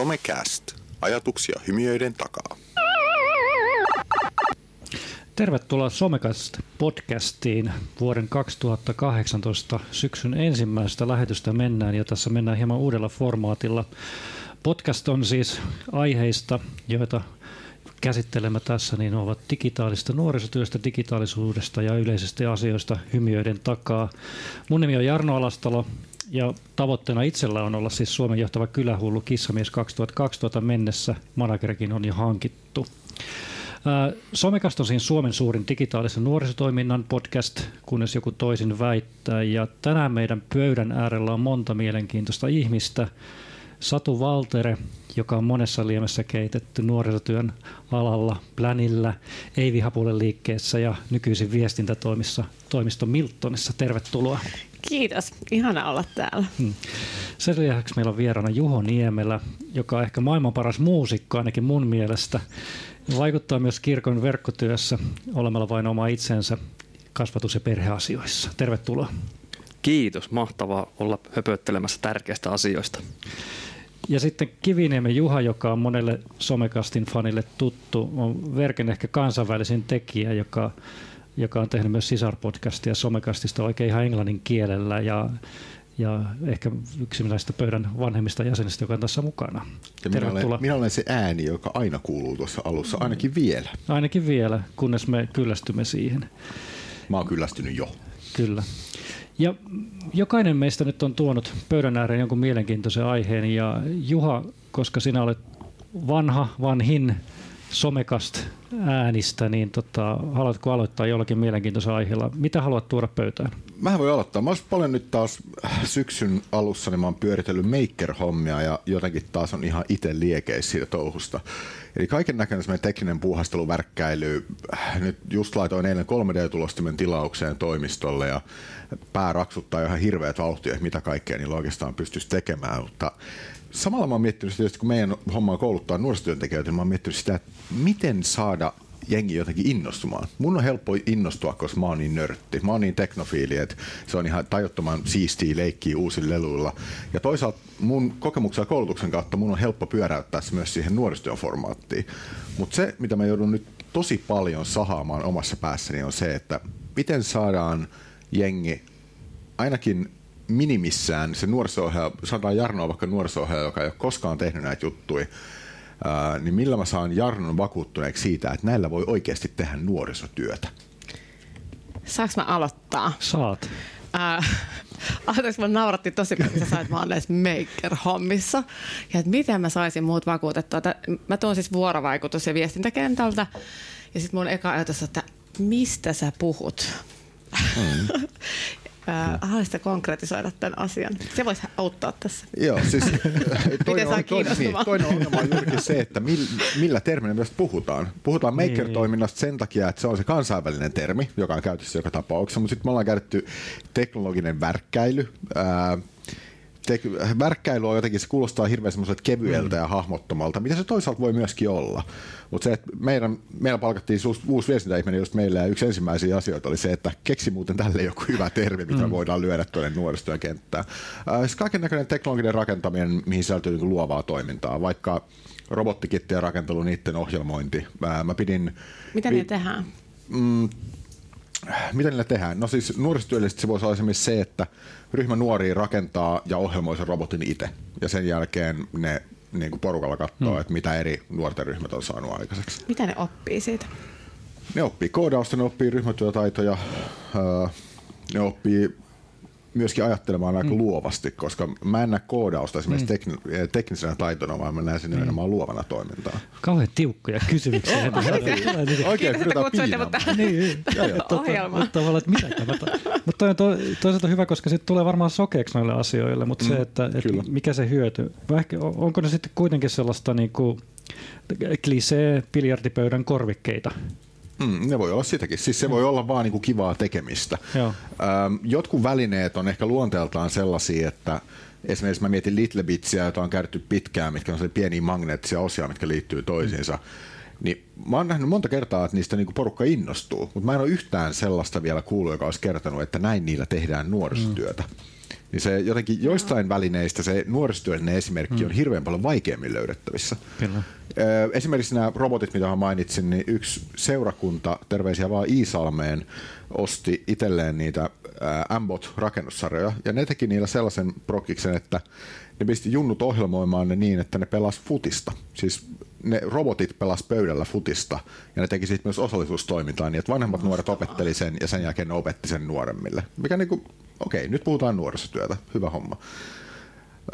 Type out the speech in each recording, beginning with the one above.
Somecast. Ajatuksia hymiöiden takaa. Tervetuloa Somecast podcastiin. Vuoden 2018 syksyn ensimmäistä lähetystä mennään ja tässä mennään hieman uudella formaatilla. Podcast on siis aiheista, joita käsittelemme tässä, niin ovat digitaalista nuorisotyöstä, digitaalisuudesta ja yleisesti asioista hymiöiden takaa. Mun nimi on Jarno Alastalo ja tavoitteena itsellä on olla siis Suomen johtava kylähullu kissamies 2012 mennessä. Managerikin on jo hankittu. Somekast on siis Suomen suurin digitaalisen nuorisotoiminnan podcast, kunnes joku toisin väittää. Ja tänään meidän pöydän äärellä on monta mielenkiintoista ihmistä. Satu Valtere, joka on monessa liemessä keitetty nuorisotyön alalla, Plänillä, Eivi Hapulen liikkeessä ja nykyisin viestintätoimissa Miltonissa. Tervetuloa. Kiitos, ihana olla täällä. Hmm. Sen lisäksi meillä on vieraana Juho Niemelä, joka on ehkä maailman paras muusikko ainakin mun mielestä. Vaikuttaa myös kirkon verkkotyössä olemalla vain oma itsensä kasvatus- ja perheasioissa. Tervetuloa. Kiitos, mahtavaa olla höpöttelemässä tärkeistä asioista. Ja sitten Kiviniemen Juha, joka on monelle somekastin fanille tuttu, on Verken ehkä kansainvälisin tekijä, joka, joka on tehnyt myös sisarpodcastia somekastista oikein ihan englannin kielellä ja ja ehkä yksi näistä pöydän vanhemmista jäsenistä, joka on tässä mukana. Ja minä, olen, minä olen se ääni, joka aina kuuluu tuossa alussa, ainakin vielä. Ainakin vielä, kunnes me kyllästymme siihen. Mä oon kyllästynyt jo. Kyllä. Ja jokainen meistä nyt on tuonut pöydän ääreen jonkun mielenkiintoisen aiheen ja Juha, koska sinä olet vanha, vanhin somekast äänistä, niin tota, haluatko aloittaa jollakin mielenkiintoisella aiheella? Mitä haluat tuoda pöytään? Mä voin aloittaa. Mä paljon nyt taas syksyn alussa, niin mä oon pyöritellyt maker-hommia ja jotenkin taas on ihan itse liekeissä siitä touhusta. Eli kaiken näköinen tekninen puuhastelu, värkkäily. Nyt just laitoin eilen 3D-tulostimen tilaukseen toimistolle ja pää raksuttaa ihan hirveät vauhtia, mitä kaikkea niillä oikeastaan pystyisi tekemään, mutta samalla mä oon miettinyt sitä, kun meidän homma on kouluttaa nuorisotyöntekijöitä, niin mä oon miettinyt sitä, että miten saada jengi jotenkin innostumaan. Mun on helppo innostua, koska mä oon niin nörtti. Mä oon niin teknofiili, että se on ihan tajuttoman siistiä leikkiä uusilla leluilla. Ja toisaalta mun kokemuksen ja koulutuksen kautta mun on helppo pyöräyttää se myös siihen nuorisotyön formaattiin. Mutta se, mitä mä joudun nyt tosi paljon sahaamaan omassa päässäni on se, että miten saadaan jengi ainakin minimissään se nuoriso saadaan Jarnoa vaikka nuoriso joka ei ole koskaan tehnyt näitä juttuja, ää, niin millä mä saan Jarnon vakuuttuneeksi siitä, että näillä voi oikeasti tehdä nuorisotyötä? Saanko mä aloittaa? Saat. Äh, Anteeksi, mä nauratti tosi paljon, että sä sait, että mä oon näissä maker-hommissa. Ja että miten mä saisin muut vakuutettua. Mä tuon siis vuorovaikutus- ja viestintäkentältä. Ja sitten mun eka ajatus, että mistä sä puhut? Mm. haluaisitko konkretisoida tämän asian? Se voisi auttaa tässä. Joo, siis toinen, on, toinen, niin, toinen ongelma on juurikin se, että millä, millä termillä myös puhutaan. Puhutaan niin. maker-toiminnasta sen takia, että se on se kansainvälinen termi, joka on käytössä joka tapauksessa, mutta sitten me ollaan käytetty teknologinen värkkäily, ää, te, värkkäily on jotenkin, se kuulostaa hirveän semmoiselta kevyeltä mm. ja hahmottomalta, mitä se toisaalta voi myöskin olla. Mutta se, että meidän, meillä palkattiin uusi, uusi viestintäihminen just meille ja yksi ensimmäisiä asioita oli se, että keksi muuten tälle joku hyvä termi, mitä mm. voidaan lyödä tuonne nuorisotyön kenttään. Äh, siis kaiken näköinen teknologinen rakentaminen, mihin sisältyy niin luovaa toimintaa, vaikka robottikittien rakentelu, niiden ohjelmointi. Äh, mä pidin... Mitä vi- ne tehdään? Mm, mitä niillä tehdään? No siis nuorisotyöllisesti se voisi olla esimerkiksi se, että ryhmä nuoria rakentaa ja ohjelmoi sen robotin itse. Ja sen jälkeen ne niin kuin porukalla katsoo, hmm. että mitä eri nuorten ryhmät on saanut aikaiseksi. Mitä ne oppii siitä? Ne oppii koodausta, ne oppii ryhmätyötaitoja, ne oppii myöskin ajattelemaan aika mm. luovasti, koska mä en näe koodausta esimerkiksi mm. tekn, teknisenä taitona, vaan mä näen sen mm. enemmän luovana toimintaa. Kauhean tiukkoja kysymyksiä. Oikein, pyritään piinaamaan. Niin, Tavallaan, että mitä tämä Mutta on to, toisaalta hyvä, koska sitten tulee varmaan sokeeksi noille asioille, mutta mm. se, että, että mikä se hyöty. Ehkä, onko ne sitten kuitenkin sellaista niin kuin, klisee biljardipöydän korvikkeita? Mm, ne voi olla sitäkin. Siis se mm. voi olla vaan niin kuin kivaa tekemistä. Joo. Ähm, jotkut välineet on ehkä luonteeltaan sellaisia, että esimerkiksi mä mietin Little Bitsiä, jota on käytetty pitkään, mitkä on pieniä magneettisia osia, mitkä liittyy toisiinsa. Mm. Niin mä oon nähnyt monta kertaa, että niistä niinku porukka innostuu, mutta mä en ole yhtään sellaista vielä kuullut, joka olisi kertonut, että näin niillä tehdään nuorisotyötä. Mm. Niin se jotenkin joistain välineistä se nuorisotyöllinen esimerkki on hirveän paljon vaikeammin löydettävissä. Kyllä. Esimerkiksi nämä robotit, mitä mainitsin, niin yksi seurakunta, terveisiä vaan Iisalmeen, osti itselleen niitä ää, Mbot-rakennussarjoja, ja ne teki niillä sellaisen prokiksen, että ne pisti junnut ohjelmoimaan ne niin, että ne pelas futista. Siis ne robotit pelas pöydällä futista, ja ne teki siitä myös osallisuustoimintaa, niin että vanhemmat nuoret opetteli sen, ja sen jälkeen ne opetti sen nuoremmille. Mikä niinku, okei, nyt puhutaan nuorisotyötä, hyvä homma.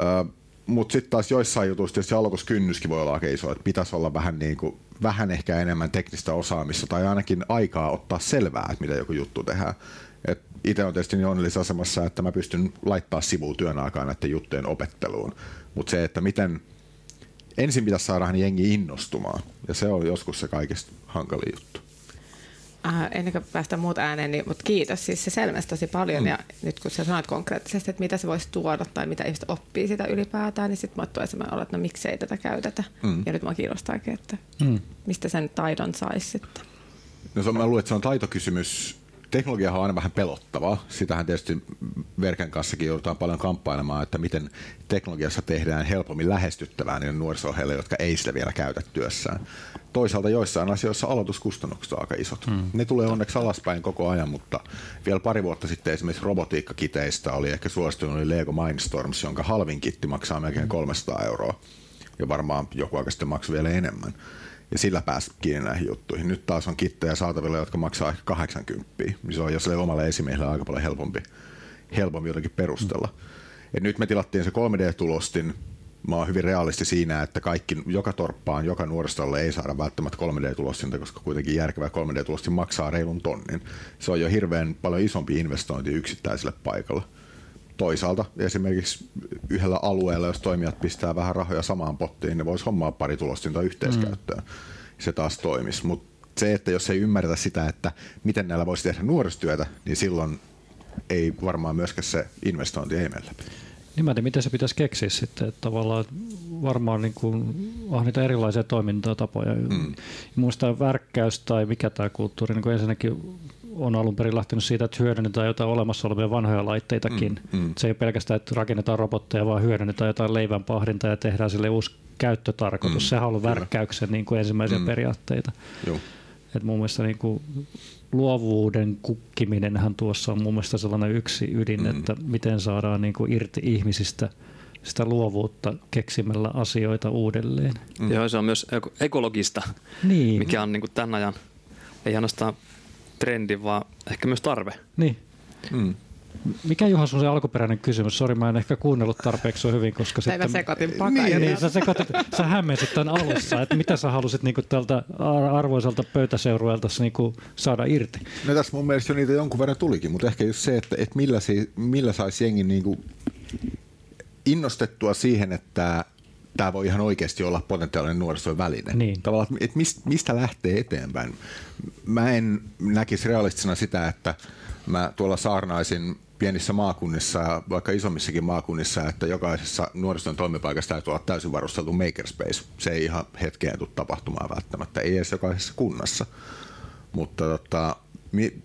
Ö, mutta sitten taas joissain jutuissa tietysti aloituskynnyskin voi olla aika iso, että pitäisi olla vähän, niin kuin, vähän ehkä enemmän teknistä osaamista tai ainakin aikaa ottaa selvää, että mitä joku juttu tehdään. Et itse on tietysti niin onnellisessa asemassa, että mä pystyn laittaa sivuun työn aikaa näiden juttujen opetteluun. Mutta se, että miten ensin pitäisi saada jengi innostumaan, ja se on joskus se kaikista hankalin juttu. Äh, ennen kuin päästä muut ääneen, niin, mutta kiitos, siis se selvensi tosi paljon mm. ja nyt kun sä sanoit konkreettisesti, että mitä se voisi tuoda tai mitä ihmiset oppii sitä ylipäätään, niin sitten mä tulee sellainen olo, että no miksei tätä käytetä. Mm. Ja nyt mä kiinnostaakin, että mm. mistä sen taidon saisi sitten. No se on, mä luulen, että se on taitokysymys. Teknologia on aina vähän pelottavaa. Sitähän tietysti Verken kanssakin joudutaan paljon kamppailemaan, että miten teknologiassa tehdään helpommin lähestyttävää niille nuorisoheille, jotka ei sitä vielä käytä työssään. Toisaalta joissain asioissa aloituskustannukset on aika isot. Hmm. Ne tulee onneksi alaspäin koko ajan, mutta vielä pari vuotta sitten esimerkiksi robotiikkakiteistä oli ehkä suostunut oli Lego Mindstorms, jonka halvin kitti maksaa melkein 300 euroa. Ja varmaan joku aika sitten maksoi vielä enemmän ja sillä pääsi kiinni näihin juttuihin. Nyt taas on kittejä saatavilla, jotka maksaa ehkä 80. Niin se on jo sille omalle esimiehelle aika paljon helpompi, helpompi jotenkin perustella. Mm. Et nyt me tilattiin se 3D-tulostin. Mä oon hyvin realisti siinä, että kaikki, joka torppaan, joka nuoristolle ei saada välttämättä 3D-tulostinta, koska kuitenkin järkevä 3D-tulostin maksaa reilun tonnin. Se on jo hirveän paljon isompi investointi yksittäiselle paikalle toisaalta esimerkiksi yhdellä alueella, jos toimijat pistää vähän rahoja samaan pottiin, ne voisi hommaa pari tulostinta yhteiskäyttöön. Mm. Se taas toimisi. Mutta se, että jos ei ymmärretä sitä, että miten näillä voisi tehdä nuorisotyötä, niin silloin ei varmaan myöskään se investointi ei mene niin mä tiedän, miten se pitäisi keksiä sitten, että tavallaan varmaan niin kuin, on niitä erilaisia toimintatapoja. Mm. Muista värkkäys tai mikä tämä kulttuuri, niin kuin ensinnäkin on alun perin lähtenyt siitä, että hyödynnetään jotain olemassa olevia vanhoja laitteitakin. Mm, mm. Se ei pelkästään, että rakennetaan robotteja, vaan hyödynnetään jotain leivänpahdinta ja tehdään sille uusi käyttötarkoitus. Mm, Sehän on ollut värkkäyksen niin kuin ensimmäisiä mm. periaatteita. Joo. Et mun mielestä niin kuin luovuuden kukkiminenhän tuossa on mun mielestä sellainen yksi ydin, mm. että miten saadaan niin kuin irti ihmisistä sitä luovuutta keksimällä asioita uudelleen. Mm. Joo, se on myös ekologista, niin. mikä on niin kuin tämän ajan, ei ainoastaan trendi, vaan ehkä myös tarve. Niin. Mm. Mikä Juha sun se alkuperäinen kysymys? Sori, mä en ehkä kuunnellut tarpeeksi hyvin, koska sitten... Mä sekoitin pakan. Niin, niin sä, sekoitit, sä hämmensit tämän alussa, että mitä sä halusit niinku tältä arvoiselta pöytäseurueelta niinku saada irti? No tässä mun mielestä jo niitä jonkun verran tulikin, mutta ehkä just se, että, että millä, si, millä saisi jengi niinku innostettua siihen, että tämä voi ihan oikeasti olla potentiaalinen nuorisojen väline. Niin. Tavallaan, että mistä lähtee eteenpäin. Mä en näkisi realistisena sitä, että mä tuolla saarnaisin pienissä maakunnissa ja vaikka isommissakin maakunnissa, että jokaisessa nuorison toimipaikassa täytyy olla täysin varusteltu makerspace. Se ei ihan hetkeen tule tapahtumaan välttämättä, ei edes jokaisessa kunnassa. Mutta tota, mi-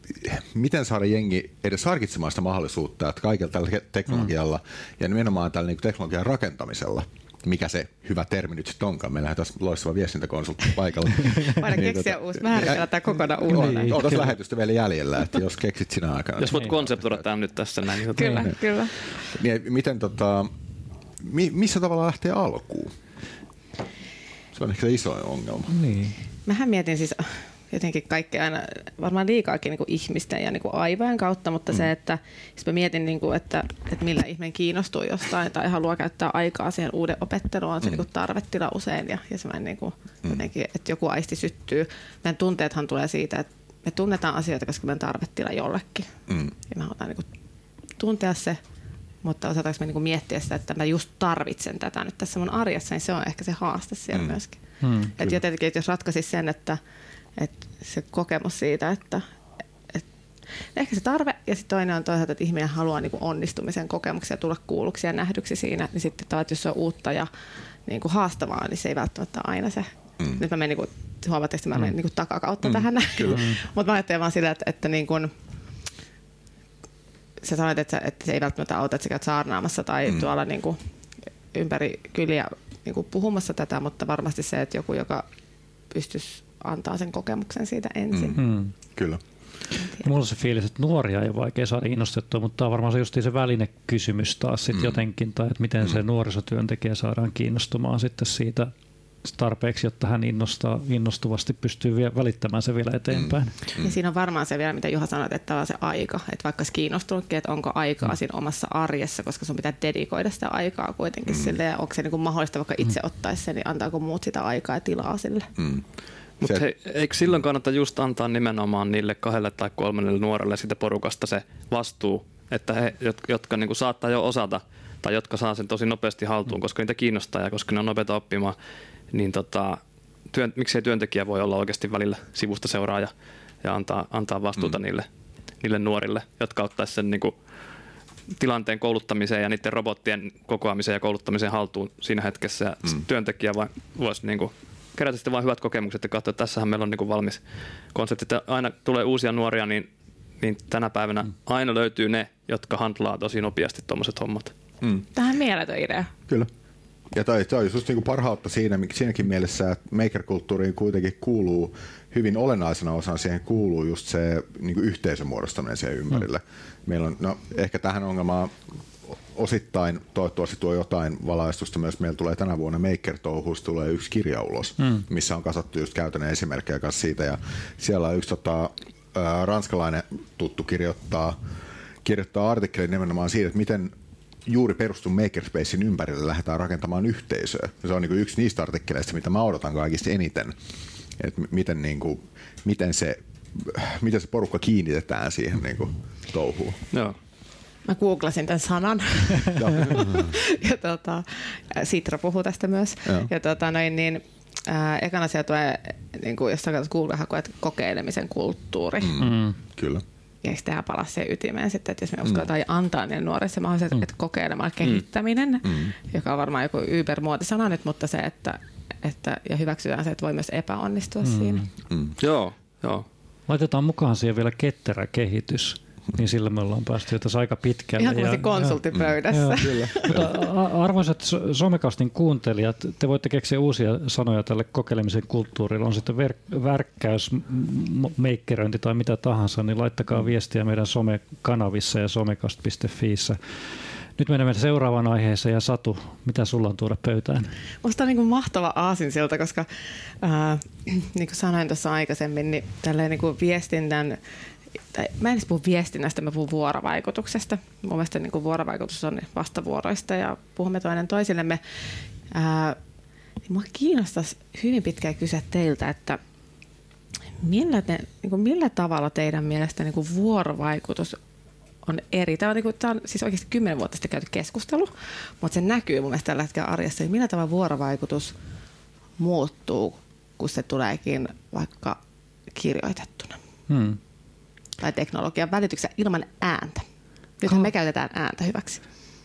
miten saada jengi edes harkitsemaan sitä mahdollisuutta, että kaikella tällä teknologialla mm. ja nimenomaan tällä niin teknologian rakentamisella – mikä se hyvä termi nyt sitten onkaan. Meillähän tässä loistava viestintäkonsultti paikalla. Voidaan niin, keksiä tota, uusi, määritellä tämä kokonaan uudelleen. Niin, on tuossa lähetystä vielä jäljellä, että jos keksit sinä aikana. Jos voit konseptoida tämän nyt tässä näin. Niin kyllä, niin. kyllä. Niin, miten tota, mi, missä tavalla lähtee alkuun? Se on ehkä se iso ongelma. Niin. Mähän mietin siis jotenkin kaikki aina, varmaan liikaakin niin kuin ihmisten ja niin kuin aivojen kautta, mutta mm. se, että jos mä mietin, niin kuin, että, että millä ihminen kiinnostuu jostain tai haluaa käyttää aikaa siihen uuden opetteluun, on se mm. niin kuin tarvetila usein ja, ja semmoinen niin kuin, mm. jotenkin, että joku aisti syttyy. Meidän tunteethan tulee siitä, että me tunnetaan asioita, koska meidän tarvetila jollekin. Mm. Ja me halutaan niin kuin, tuntea se, mutta osataanko me niin miettiä sitä, että mä just tarvitsen tätä nyt tässä mun arjessa, niin se on ehkä se haaste siellä mm. myöskin. Mm, että jotenkin, että jos ratkaisi sen, että että se kokemus siitä, että, että ehkä se tarve ja sitten toinen on toisaalta, että ihminen haluaa niin kuin onnistumisen kokemuksia, tulla kuulluksi ja nähdyksi siinä, niin sitten taas, jos se on uutta ja niin kuin haastavaa, niin se ei välttämättä aina se. Mm. Nyt mä menen, niin huomaatteko, että mä menen mm. niin kuin takakautta mm. tähän. Mutta mä ajattelen vaan sitä, että, että niin kuin, sä sanoit, että, että se ei välttämättä auta, että sä käyt saarnaamassa tai mm. tuolla niin kuin ympäri kyliä niin kuin puhumassa tätä, mutta varmasti se, että joku, joka pystyisi antaa sen kokemuksen siitä ensin. Mm. Mm. Kyllä. Mulla on se fiilis, että nuoria ei ole vaikea saada innostettua, mutta tämä on varmaan se just se välinekysymys taas sit mm. jotenkin, tai että miten mm. se nuorisotyöntekijä saadaan kiinnostumaan sitten siitä tarpeeksi, jotta hän innostaa, innostuvasti pystyy vie, välittämään se vielä eteenpäin. Mm. Ja siinä on varmaan se vielä, mitä Juha sanoi, että on se aika. Että vaikka olisi kiinnostunutkin, että onko aikaa mm. siinä omassa arjessa, koska sun pitää dedikoida sitä aikaa kuitenkin mm. sille. Ja onko se niin kuin mahdollista vaikka itse mm. ottaisi sen, niin antaako muut sitä aikaa ja tilaa sille. Mm. Mutta se... eikö silloin kannata just antaa nimenomaan niille kahdelle tai kolmelle nuorelle sitä porukasta se vastuu, että he, jotka niin kuin saattaa jo osata tai jotka saa sen tosi nopeasti haltuun, mm. koska niitä kiinnostaa ja koska ne on nopeita oppimaan, niin tota, työn, miksei työntekijä voi olla oikeasti välillä sivusta seuraaja ja antaa, antaa vastuuta mm. niille, niille nuorille, jotka ottaisivat sen niin kuin, tilanteen kouluttamiseen ja niiden robottien kokoamiseen ja kouluttamiseen haltuun siinä hetkessä. Ja mm. työntekijä voisi niin kuin, kerätä sitten vain hyvät kokemukset ja katsoa, että tässähän meillä on niin valmis konsepti. Että aina tulee uusia nuoria, niin, niin tänä päivänä mm. aina löytyy ne, jotka handlaa tosi nopeasti tuommoiset hommat. Mm. Tähän mieletön idea. Kyllä. Ja toi, toi just niinku parhautta siinä, siinäkin mielessä, että maker-kulttuuriin kuitenkin kuuluu hyvin olennaisena osana siihen kuuluu just se niin yhteisön muodostaminen siihen ympärille. Mm. Meillä on, no, ehkä tähän ongelmaan osittain toivottavasti tuo jotain valaistusta myös. Meillä tulee tänä vuonna maker tulee yksi kirja ulos, mm. missä on kasattu just käytännön esimerkkejä kanssa siitä. Ja siellä on yksi tota, ää, ranskalainen tuttu kirjoittaa, kirjoittaa artikkeli nimenomaan siitä, että miten juuri perustun Makerspacein ympärille lähdetään rakentamaan yhteisöä. Se on niin kuin yksi niistä artikkeleista, mitä mä odotan kaikista eniten. Että miten, niin kuin, miten, se, miten se porukka kiinnitetään siihen niin kuin, touhuun. Joo. Mä googlasin tämän sanan. ja tota, Sitra puhuu tästä myös. Joo. Ja tota, noin, niin, ää, ekana sieltä tulee, niin kuin, jos sä katsot Google-hakua, että kokeilemisen kulttuuri. Mm. Mm. Kyllä ja sitten tehdään palaa siihen ytimeen sitten, että jos me uskalletaan mm. antaa niille nuorille se mahdollisuus, mm. että kokeilemaan kehittäminen, mm. joka on varmaan joku ybermuotisana nyt, mutta se, että, että ja hyväksytään se, että voi myös epäonnistua mm. siinä. Mm. Joo, joo. Laitetaan mukaan siihen vielä ketterä kehitys niin sillä me ollaan päästy tässä aika pitkälle. Ihan kuin konsulttipöydässä. Ja, kyllä. arvoisat somekastin kuuntelijat, te voitte keksiä uusia sanoja tälle kokeilemisen kulttuurille. On sitten ver- värkkäys, meikkeröinti tai mitä tahansa, niin laittakaa viestiä meidän somekanavissa ja somekast.fiissä. Nyt menemme seuraavaan aiheeseen ja Satu, mitä sulla on tuoda pöytään? Minusta on niin mahtava aasinsilta, koska äh, niin kuin sanoin tuossa aikaisemmin, niin, niin kuin viestinnän tai mä en edes puhu viestinnästä, mä puhun vuorovaikutuksesta. Mun mielestä niin kuin vuorovaikutus on vastavuoroista ja puhumme toinen toisillemme. Ää, niin mua kiinnostaisi hyvin pitkään kysyä teiltä, että millä, te, niin kuin millä tavalla teidän mielestä niin kuin vuorovaikutus on eri. Tämä on, niin kuin, tämä on siis oikeasti kymmenen vuotta sitten käyty keskustelu, mutta se näkyy mun mielestä tällä hetkellä arjessa. Millä tavalla vuorovaikutus muuttuu, kun se tuleekin vaikka kirjoitettuna? Hmm tai teknologian välityksessä ilman ääntä. Nythän Ka- me käytetään ääntä hyväksi.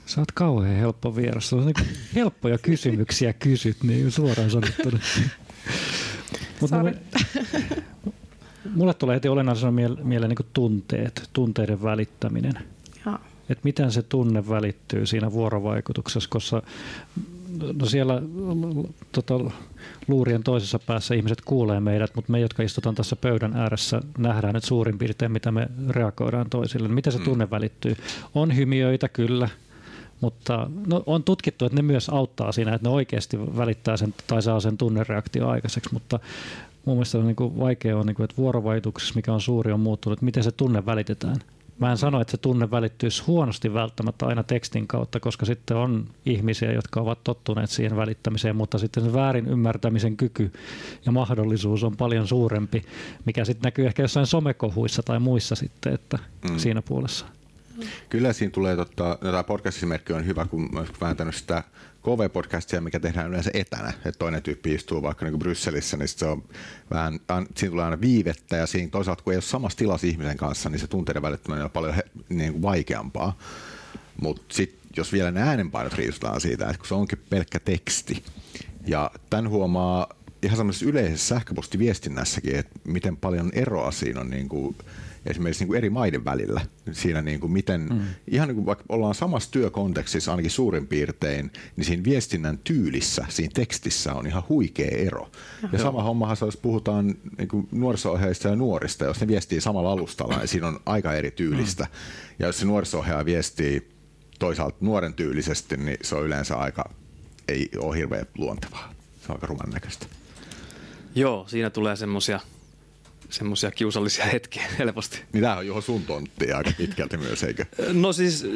Sä oot kauhean helppo vieras. On niin helppoja kysymyksiä kysyt, niin suoraan sanottuna. Mutta mulle, mulle tulee heti olennaisena mieleen niin tunteet, tunteiden välittäminen. Että miten se tunne välittyy siinä vuorovaikutuksessa, koska no siellä tota, luurien toisessa päässä ihmiset kuulee meidät, mutta me, jotka istutaan tässä pöydän ääressä, nähdään nyt suurin piirtein, mitä me reagoidaan toisille. Miten se mm. tunne välittyy? On hymiöitä kyllä, mutta no, on tutkittu, että ne myös auttaa siinä, että ne oikeasti välittää sen tai saa sen tunnereaktio aikaiseksi, mutta mun mielestä on niin kuin vaikea on, niin kuin, että vuorovaikutuksessa, mikä on suuri, on muuttunut, että miten se tunne välitetään. Mä en sano, että se tunne välittyisi huonosti välttämättä aina tekstin kautta, koska sitten on ihmisiä, jotka ovat tottuneet siihen välittämiseen, mutta sitten se väärin ymmärtämisen kyky ja mahdollisuus on paljon suurempi, mikä sitten näkyy ehkä jossain somekohuissa tai muissa sitten, että mm. siinä puolessa. Kyllä siinä tulee, totta, tämä podcast-esimerkki on hyvä, kun olen vääntänyt sitä KV-podcastia, mikä tehdään yleensä etänä, että toinen tyyppi istuu vaikka niin Brysselissä, niin se on vähän, siinä tulee aina viivettä ja siinä toisaalta kun ei ole samassa tilassa ihmisen kanssa, niin se tunteiden välittäminen on paljon niin kuin vaikeampaa. Mutta sitten jos vielä ne äänenpainot riisutaan siitä, että kun se onkin pelkkä teksti, ja tämän huomaa ihan semmoisessa yleisessä sähköpostiviestinnässäkin, että miten paljon eroa siinä on niin kuin esimerkiksi niin kuin eri maiden välillä. Siinä niin kuin miten, mm. ihan niin kuin vaikka ollaan samassa työkontekstissa ainakin suurin piirtein, niin siinä viestinnän tyylissä, siinä tekstissä on ihan huikea ero. Ja, ja sama hommahan jos puhutaan niin kuin nuoriso ja nuorista, jos ne viestii samalla alustalla, niin siinä on aika eri tyylistä. Mm. Ja jos se nuoriso viestii toisaalta nuoren tyylisesti, niin se on yleensä aika, ei ole hirveän luontevaa. Se on aika ruman näköistä. Joo, siinä tulee semmoisia semmoisia kiusallisia hetkiä helposti. Niin tämähän on Juho sun tontti aika pitkälti myös, eikö? No siis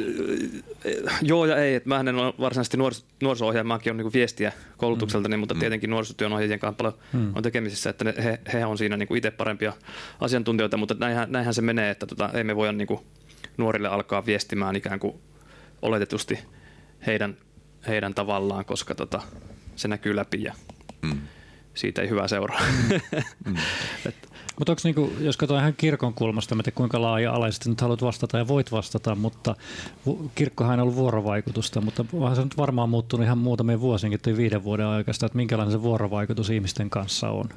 joo ja ei. Mä en ole varsinaisesti nuoris- nuoriso-ohjaaja, mäkin on niin viestiä koulutukselta, mm. mutta mm. tietenkin nuorisotyön ohjaajien kanssa paljon mm. on tekemisissä, että ne, he, he on siinä niin itse parempia asiantuntijoita, mutta näinhän, näinhän se menee, että tota, ei me voida niin nuorille alkaa viestimään ikään kuin oletetusti heidän, heidän tavallaan, koska tota, se näkyy läpi ja mm. siitä ei hyvää seuraa. Mm. mm. Mutta onko niinku, jos katsotaan ihan kirkon kulmasta, mä kuinka laaja-alaisesti nyt haluat vastata ja voit vastata, mutta kirkkohan on ollut vuorovaikutusta, mutta onhan se nyt varmaan muuttunut ihan muutamien vuosienkin tai viiden vuoden aikaista, että minkälainen se vuorovaikutus ihmisten kanssa on.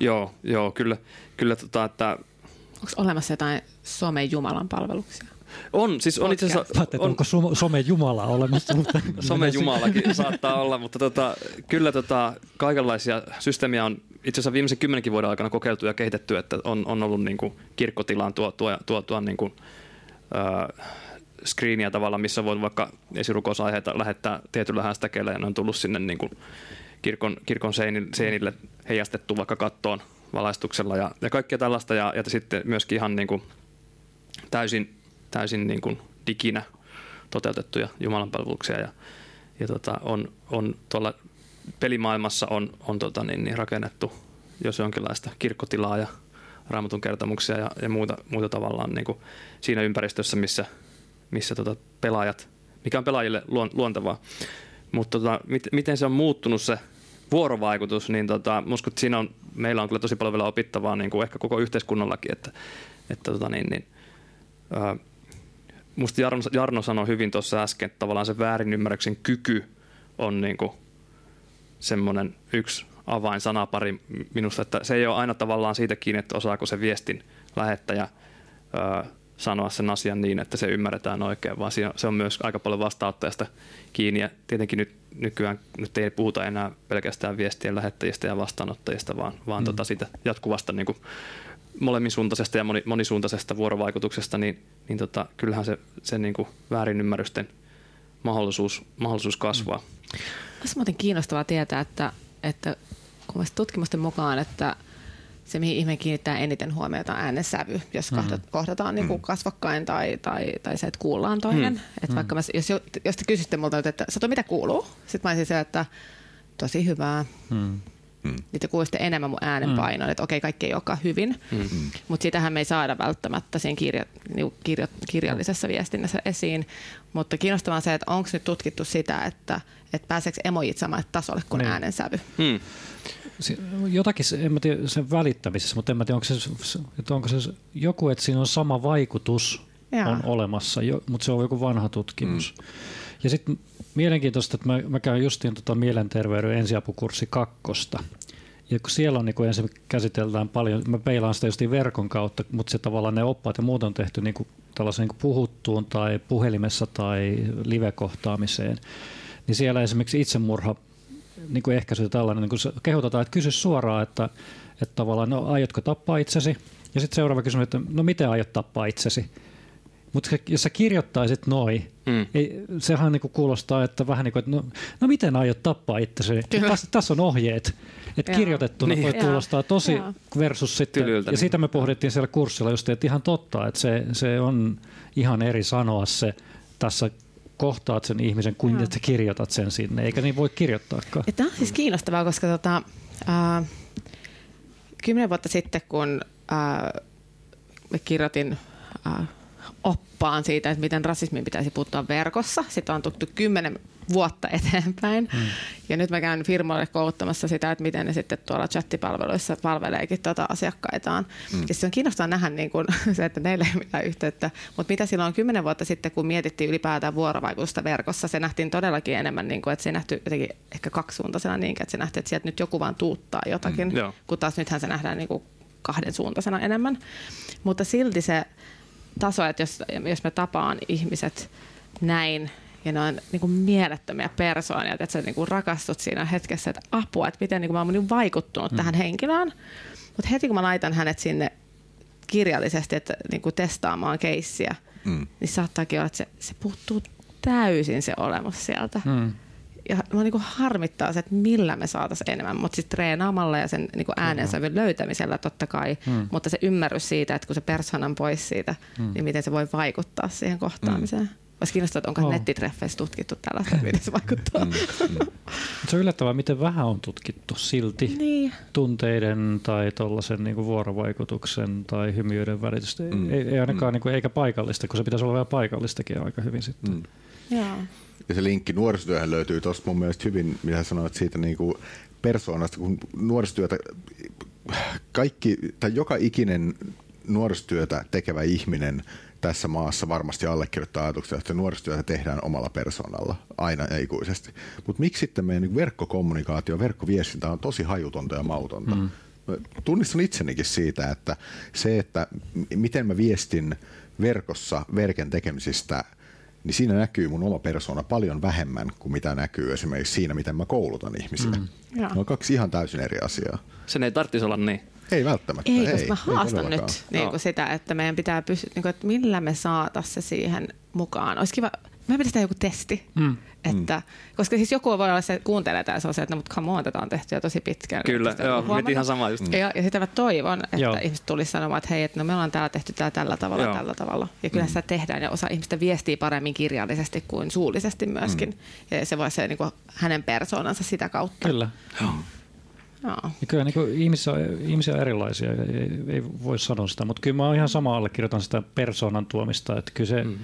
Joo, joo kyllä, kyllä tota, että... Onko olemassa jotain somen Jumalan palveluksia? On, siis on itse asiassa... Mä on, onko some Jumala olemassa? Mutta some Jumalakin saattaa olla, mutta tota, kyllä tota, kaikenlaisia systeemiä on itse asiassa viimeisen kymmenenkin vuoden aikana kokeiltu ja kehitetty, että on, on ollut niin kuin kirkkotilaan tuo, tuo, tuo, tuo niin kuin, äh, screeniä tavalla, missä voi vaikka esirukosaiheita lähettää tietyllä hästäkeellä ja ne on tullut sinne niin kuin kirkon, kirkon seinille heijastettu vaikka kattoon valaistuksella ja, ja kaikkea tällaista ja, ja sitten myöskin ihan niin kuin täysin, täysin niin kuin diginä toteutettuja jumalanpalveluksia ja, ja tota, on, on tuolla pelimaailmassa on, on tota, niin, niin rakennettu jos jonkinlaista kirkkotilaa ja raamatun kertomuksia ja, ja muuta, muuta tavallaan niin kuin siinä ympäristössä, missä, missä tota pelaajat, mikä on pelaajille luon, luontevaa. Mutta tota, mit, miten se on muuttunut se vuorovaikutus, niin tota, musta, siinä on, meillä on kyllä tosi paljon vielä opittavaa niin kuin ehkä koko yhteiskunnallakin, että, että tota, niin, niin, ää, musta Jarno, Jarno sanoi hyvin tuossa äsken, että tavallaan se väärinymmärryksen kyky on niin kuin semmoinen yksi avainsanapari minusta, että se ei ole aina tavallaan siitä kiinni, että osaako se viestin lähettäjä öö, sanoa sen asian niin, että se ymmärretään oikein, vaan se on myös aika paljon vastaanottajasta kiinni. Ja tietenkin nyt, nykyään nyt ei puhuta enää pelkästään viestien lähettäjistä ja vastaanottajista, vaan, vaan mm. tota siitä jatkuvasta niin kuin molemminsuuntaisesta ja monisuuntaisesta vuorovaikutuksesta, niin, niin tota, kyllähän se, se niin kuin väärinymmärrysten mahdollisuus, mahdollisuus kasvaa. Mm. Olisi muuten kiinnostavaa tietää, että, että kun tutkimusten mukaan, että se, mihin ihminen kiinnittää eniten huomiota, on äänensävy, jos mm. kohdataan niin kuin mm. kasvokkain tai, tai, tai se, että kuullaan toinen. Mm. Että mm. vaikka mä, jos, jos te kysytte multa, että Satu, mitä kuuluu? Sitten mä olisin se, että tosi hyvää. Mm. Mm. Niin te kuulisitte enemmän mun äänenpainoa, mm. että okei, kaikki ei olekaan hyvin. Mm. Mutta sitähän me ei saada välttämättä siinä kirja, niinku kirja, kirjallisessa viestinnässä esiin. Mutta kiinnostavaa on se, että onko nyt tutkittu sitä, että, että pääseekö emojit samalle tasolle kuin mm. äänensävy. Mm. Jotakin, en mä tiedä sen välittämisessä, mutta en mä tiedä, onko se, että onko se joku, että siinä on sama vaikutus Jaa. on olemassa, mutta se on joku vanha tutkimus. Mm. Ja sitten mielenkiintoista, että mä, mä käyn justiin tota mielenterveyden ensiapukurssi kakkosta. Ja kun siellä on niin kun ensin käsitellään paljon, mä peilaan sitä justiin verkon kautta, mutta se tavallaan ne oppaat ja muut on tehty niin kuin tällaisen niin puhuttuun tai puhelimessa tai live-kohtaamiseen, niin siellä esimerkiksi itsemurha niin kuin ehkäisy tällainen, niin kuin kehotetaan, että kysy suoraan, että, että tavallaan, no aiotko tappaa itsesi? Ja sitten seuraava kysymys, että no miten aiot tappaa itsesi? Mutta jos sä kirjoittaisit noin, mm. ei, sehän niinku kuulostaa, että vähän niin kuin, että no, no miten aiot tappaa itsesi? Tässä täs on ohjeet. Että kirjoitettuna niin. voi kuulostaa tosi Jaa. versus sitten, Tylyltä, ja niin. sitä me pohdittiin siellä kurssilla just, että ihan totta, että se, se on ihan eri sanoa se tässä kohtaat sen ihmisen, kuin että kirjoitat sen sinne, eikä niin voi kirjoittaakaan. Tämä on siis kiinnostavaa, koska tota, äh, kymmenen vuotta sitten, kun äh, kirjoitin äh, oppaan siitä, että miten rasismiin pitäisi puuttua verkossa. Sitä on tuttu kymmenen vuotta eteenpäin. Hmm. Ja nyt mä käyn firmoille kouluttamassa sitä, että miten ne sitten tuolla chattipalveluissa palveleekin tuota asiakkaitaan. Hmm. Ja se on kiinnostavaa nähdä niin kuin, se, että neille ei mitään yhteyttä. Mutta mitä silloin kymmenen vuotta sitten, kun mietittiin ylipäätään vuorovaikutusta verkossa, se nähtiin todellakin enemmän, niin kuin, että se nähty jotenkin ehkä kaksisuuntaisena niin, että se nähtiin, että sieltä nyt joku vaan tuuttaa jotakin. Hmm, kun taas nythän se nähdään niin kuin kahden suuntaisena enemmän. Mutta silti se taso, että jos, jos me tapaan ihmiset näin ja ne on niin kuin mielettömiä persoonia, että sä niin kuin rakastut siinä hetkessä, että apua, että miten niin kuin mä oon niin vaikuttunut mm. tähän henkilöön. Mutta heti kun mä laitan hänet sinne kirjallisesti, että niin kuin testaamaan keissiä, mm. niin saattaakin olla, että se, se puuttuu täysin se olemus sieltä. Mm. Ja mä niin kuin harmittaa se, että millä me saataisiin enemmän, mutta siis treenaamalla ja sen niin kuin äänensävyn löytämisellä totta kai, mm. mutta se ymmärrys siitä, että kun se persoonan pois siitä, mm. niin miten se voi vaikuttaa siihen kohtaamiseen. Mm. Olisi kiinnostavaa, että onko oh. nettitreffeissä tutkittu tällaista, miten se vaikuttaa. Mm, mm. Se on yllättävää, miten vähän on tutkittu silti niin. tunteiden tai tuollaisen niin vuorovaikutuksen tai hymyiden välitystä. Mm. Ei, ei ainakaan, mm. niin kuin, eikä paikallista, kun se pitäisi olla vielä paikallistakin aika hyvin sitten. Mm. Ja se linkki nuorisotyöhön löytyy tuosta mun mielestä hyvin, mitä sanoit siitä niin kuin persoonasta, kun nuorisotyötä kaikki, tai joka ikinen nuorisotyötä tekevä ihminen tässä maassa varmasti allekirjoittaa ajatuksia, että nuorisotyötä tehdään omalla persoonalla aina ja ikuisesti. Mutta miksi sitten meidän niin verkkokommunikaatio, verkkoviestintä on tosi hajutonta ja mautonta? Mm. Tunnistan itsenikin siitä, että se, että miten mä viestin verkossa verken tekemisistä, niin siinä näkyy mun oma persona paljon vähemmän kuin mitä näkyy esimerkiksi siinä, miten mä koulutan ihmisiä. Mm. Ne on kaksi ihan täysin eri asiaa. Sen ei tarvitsisi olla niin. Ei välttämättä. Ei, koska mä haastan nyt niin kuin sitä, että meidän pitää pystyä, niin kuin, että millä me saataisiin se siihen mukaan. Olisi kiva, pitäisi tehdä joku testi. Mm. Että, koska siis joku voi olla se, kuuntelee tämä se, että no, mutta come on, tätä on tehty jo tosi pitkään. Kyllä, joo, huomata. ihan sama just. Ja, ja sitä mä toivon, että joo. ihmiset tulisi sanomaan, että hei, että no me ollaan täällä tehty tää tällä tavalla, joo. tällä tavalla. Ja kyllä mm. sitä tehdään ja osa ihmistä viestii paremmin kirjallisesti kuin suullisesti myöskin. Mm. Ja se voi se niin kuin, hänen persoonansa sitä kautta. Kyllä. Joo. Joo. Ja kyllä niin ihmisiä, ihmisiä on erilaisia, ei, ei voi sanoa sitä, mutta kyllä mä ihan sama allekirjoitan sitä persoonan tuomista, että kyllä se, mm.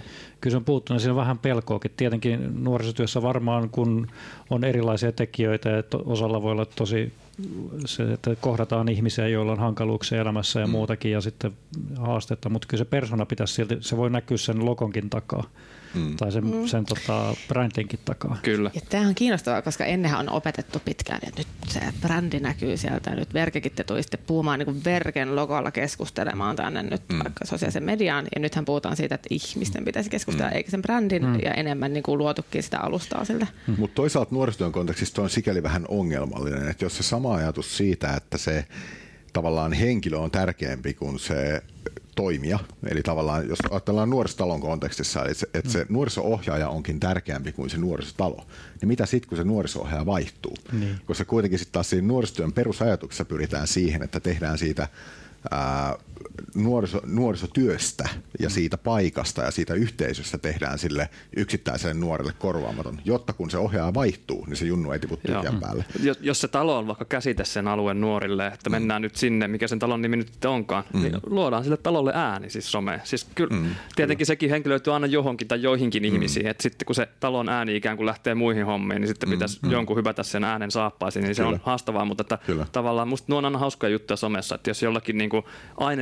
kyllä se on puuttunut, niin siinä on vähän pelkoakin. Tietenkin nuorisotyössä varmaan, kun on erilaisia tekijöitä, että osalla voi olla tosi se, että kohdataan ihmisiä, joilla on hankaluuksia elämässä ja mm. muutakin ja sitten haastetta, mutta kyllä se persona pitäisi silti, se voi näkyä sen lokonkin takaa mm. tai sen, mm. sen tota, brändinkin takaa. Kyllä. Ja tämähän on kiinnostavaa, koska ennenhän on opetettu pitkään ja nyt se brändi näkyy sieltä. Nyt Verkekin te tulisitte puhumaan niin Verken logolla keskustelemaan tänne nyt mm. vaikka sosiaalisen mediaan ja nythän puhutaan siitä, että ihmisten pitäisi keskustella mm. eikä sen brändin mm. ja enemmän niin kuin luotukin sitä alustaa sille. Mm. Mutta toisaalta nuorisotyön kontekstissa on sikäli vähän ongelmallinen, että jos se sama ajatus siitä, että se tavallaan henkilö on tärkeämpi kuin se toimija. Eli tavallaan, jos ajatellaan nuorisotalon kontekstissa, että se, että se nuoriso-ohjaaja onkin tärkeämpi kuin se nuorisotalo, niin mitä sitten, kun se nuoriso-ohjaaja vaihtuu? Niin. Koska kuitenkin sitten taas siinä nuorisotyön perusajatuksessa pyritään siihen, että tehdään siitä ää, nuoriso, nuorisotyöstä ja mm. siitä paikasta ja siitä yhteisöstä tehdään sille yksittäiselle nuorelle korvaamaton, jotta kun se ohjaa vaihtuu, niin se junnu ei tipu tyhjän mm. päälle. Jos, jos se talo on vaikka käsite sen alueen nuorille, että mm. mennään nyt sinne, mikä sen talon nimi nyt onkaan, mm. niin luodaan sille talolle ääni siis some. Siis kyllä, mm, tietenkin kyllä. sekin henkilöityy aina johonkin tai joihinkin mm. ihmisiin, että sitten kun se talon ääni ikään kuin lähtee muihin hommiin, niin sitten mm. pitäisi mm. jonkun hypätä sen äänen saappaisiin, niin kyllä. se on haastavaa, mutta että tavallaan musta nuo on aina hauskoja juttuja somessa, että jos jollakin niin kuin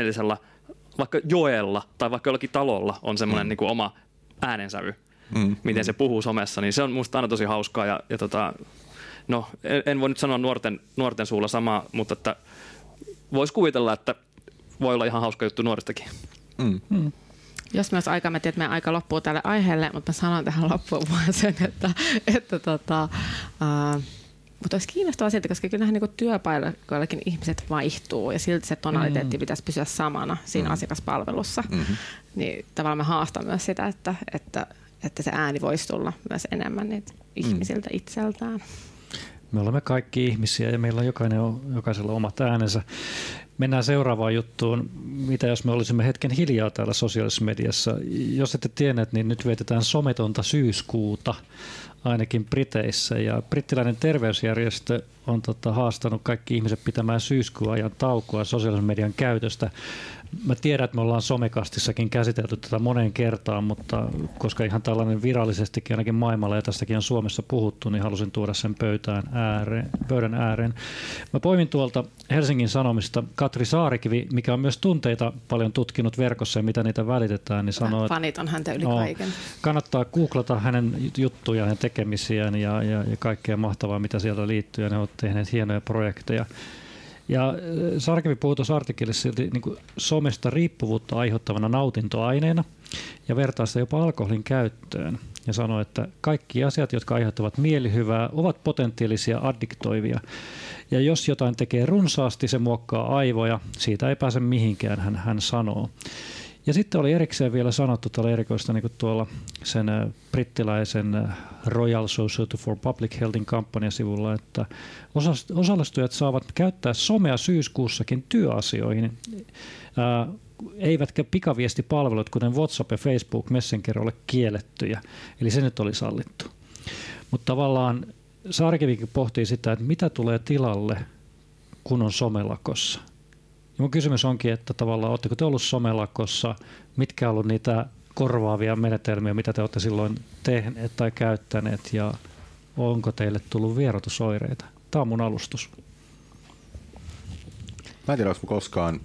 aineellisella vaikka joella tai vaikka jollakin talolla on semmoinen mm. niin kuin oma äänensävy, mm. miten mm. se puhuu somessa, niin se on musta aina tosi hauskaa. Ja, ja tota, no, en, en voi nyt sanoa nuorten, nuorten suulla samaa, mutta että voisi kuvitella, että voi olla ihan hauska juttu nuoristakin. Mm. Mm. Jos myös aika, mä tiedän, että meidän aika loppuu tälle aiheelle, mutta mä sanon tähän loppuun vaan sen, että, että tota, uh, mutta olisi kiinnostavaa siltä, koska kyllähän niin työpaikoillakin ihmiset vaihtuu ja silti se tonaliteetti mm. pitäisi pysyä samana siinä mm. asiakaspalvelussa. Mm-hmm. Niin tavallaan mä haastan myös sitä, että, että, että se ääni voisi tulla myös enemmän niitä mm. ihmisiltä itseltään. Me olemme kaikki ihmisiä ja meillä on jokainen, jokaisella omat äänensä. Mennään seuraavaan juttuun. Mitä jos me olisimme hetken hiljaa täällä sosiaalisessa mediassa? Jos ette tienneet, niin nyt vietetään sometonta syyskuuta ainakin Briteissä. Ja brittiläinen terveysjärjestö on tota, haastanut kaikki ihmiset pitämään syyskuun ajan taukoa sosiaalisen median käytöstä Mä tiedän, että me ollaan somekastissakin käsitelty tätä moneen kertaan, mutta koska ihan tällainen virallisestikin ainakin maailmalla ja tästäkin on Suomessa puhuttu, niin halusin tuoda sen pöytään ääreen, pöydän ääreen. Mä poimin tuolta Helsingin Sanomista Katri Saarikivi, mikä on myös tunteita paljon tutkinut verkossa ja mitä niitä välitetään, niin sanoo, että Fanit on häntä yli no, kaiken. Kannattaa googlata hänen juttujaan ja tekemisiään ja, ja, ja kaikkea mahtavaa, mitä sieltä liittyy, ja ne ovat tehneet hienoja projekteja. Ja Sarkevi puhui tuossa artikkelissa niin kuin somesta riippuvuutta aiheuttavana nautintoaineena ja vertaa sitä jopa alkoholin käyttöön ja sanoi, että kaikki asiat, jotka aiheuttavat mielihyvää, ovat potentiaalisia addiktoivia. Ja jos jotain tekee runsaasti, se muokkaa aivoja. Siitä ei pääse mihinkään, hän, hän sanoo. Ja sitten oli erikseen vielä sanottu tuolla erikoista niin tuolla sen brittiläisen Royal Society for Public Healthin kampanjasivulla, että osallistujat saavat käyttää somea syyskuussakin työasioihin, ää, eivätkä pikaviestipalvelut, kuten WhatsApp ja Facebook Messenger, ole kiellettyjä. Eli se nyt oli sallittu. Mutta tavallaan Saarikivikin pohtii sitä, että mitä tulee tilalle, kun on somelakossa. Ja mun kysymys onkin, että tavallaan oletteko te ollut somelakossa, mitkä ollut niitä korvaavia menetelmiä, mitä te olette silloin tehneet tai käyttäneet ja onko teille tullut vierotusoireita? Tämä on mun alustus. Mä en tiedä, olisiko koskaan,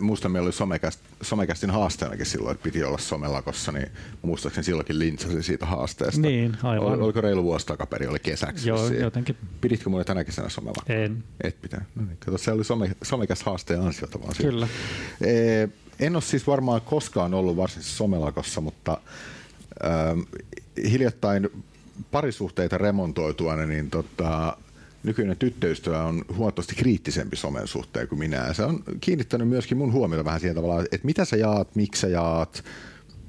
muistan meillä oli somekäst, somekästin haasteenakin silloin, että piti olla somelakossa, niin muistaakseni silloinkin lintsasin siitä haasteesta. Niin, aivan. Ol, oliko reilu vuosi takaperin, oli kesäksi. Joo, siihen. jotenkin. Piditkö mulle tänä kesänä somella? En. Et pitää. No niin, kato, se oli some, somekäs haasteen ansiota vaan Kyllä. E, en ole siis varmaan koskaan ollut varsinaisessa somelakossa, mutta ähm, hiljattain parisuhteita remontoitua, niin tota, nykyinen tyttöystävä on huomattavasti kriittisempi somen suhteen kuin minä. Se on kiinnittänyt myöskin mun huomiota vähän siihen tavallaan, että mitä sä jaat, miksi sä jaat,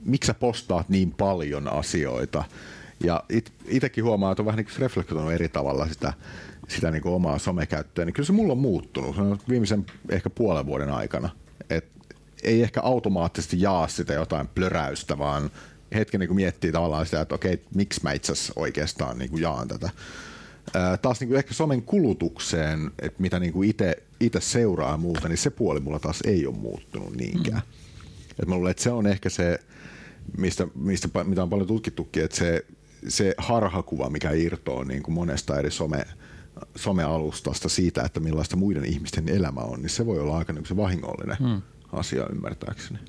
miksi sä postaat niin paljon asioita. Ja it, itsekin huomaa, että on vähän niin reflektoinut eri tavalla sitä, sitä niin kuin omaa somekäyttöä. Niin kyllä se mulla on muuttunut se on viimeisen ehkä puolen vuoden aikana. Et ei ehkä automaattisesti jaa sitä jotain plöräystä, vaan hetken niin kuin miettii tavallaan sitä, että okei, miksi mä itse asiassa oikeastaan niin kuin jaan tätä taas niin kuin ehkä somen kulutukseen, että mitä niin kuin itse seuraa muuta, niin se puoli mulla taas ei ole muuttunut niinkään. Mm. Et mä luulen, että se on ehkä se, mistä, mistä, mitä on paljon tutkittukin, että se, se harhakuva, mikä irtoaa niin kuin monesta eri some, somealustasta siitä, että millaista muiden ihmisten elämä on, niin se voi olla aika niin se vahingollinen mm. asia ymmärtääkseni.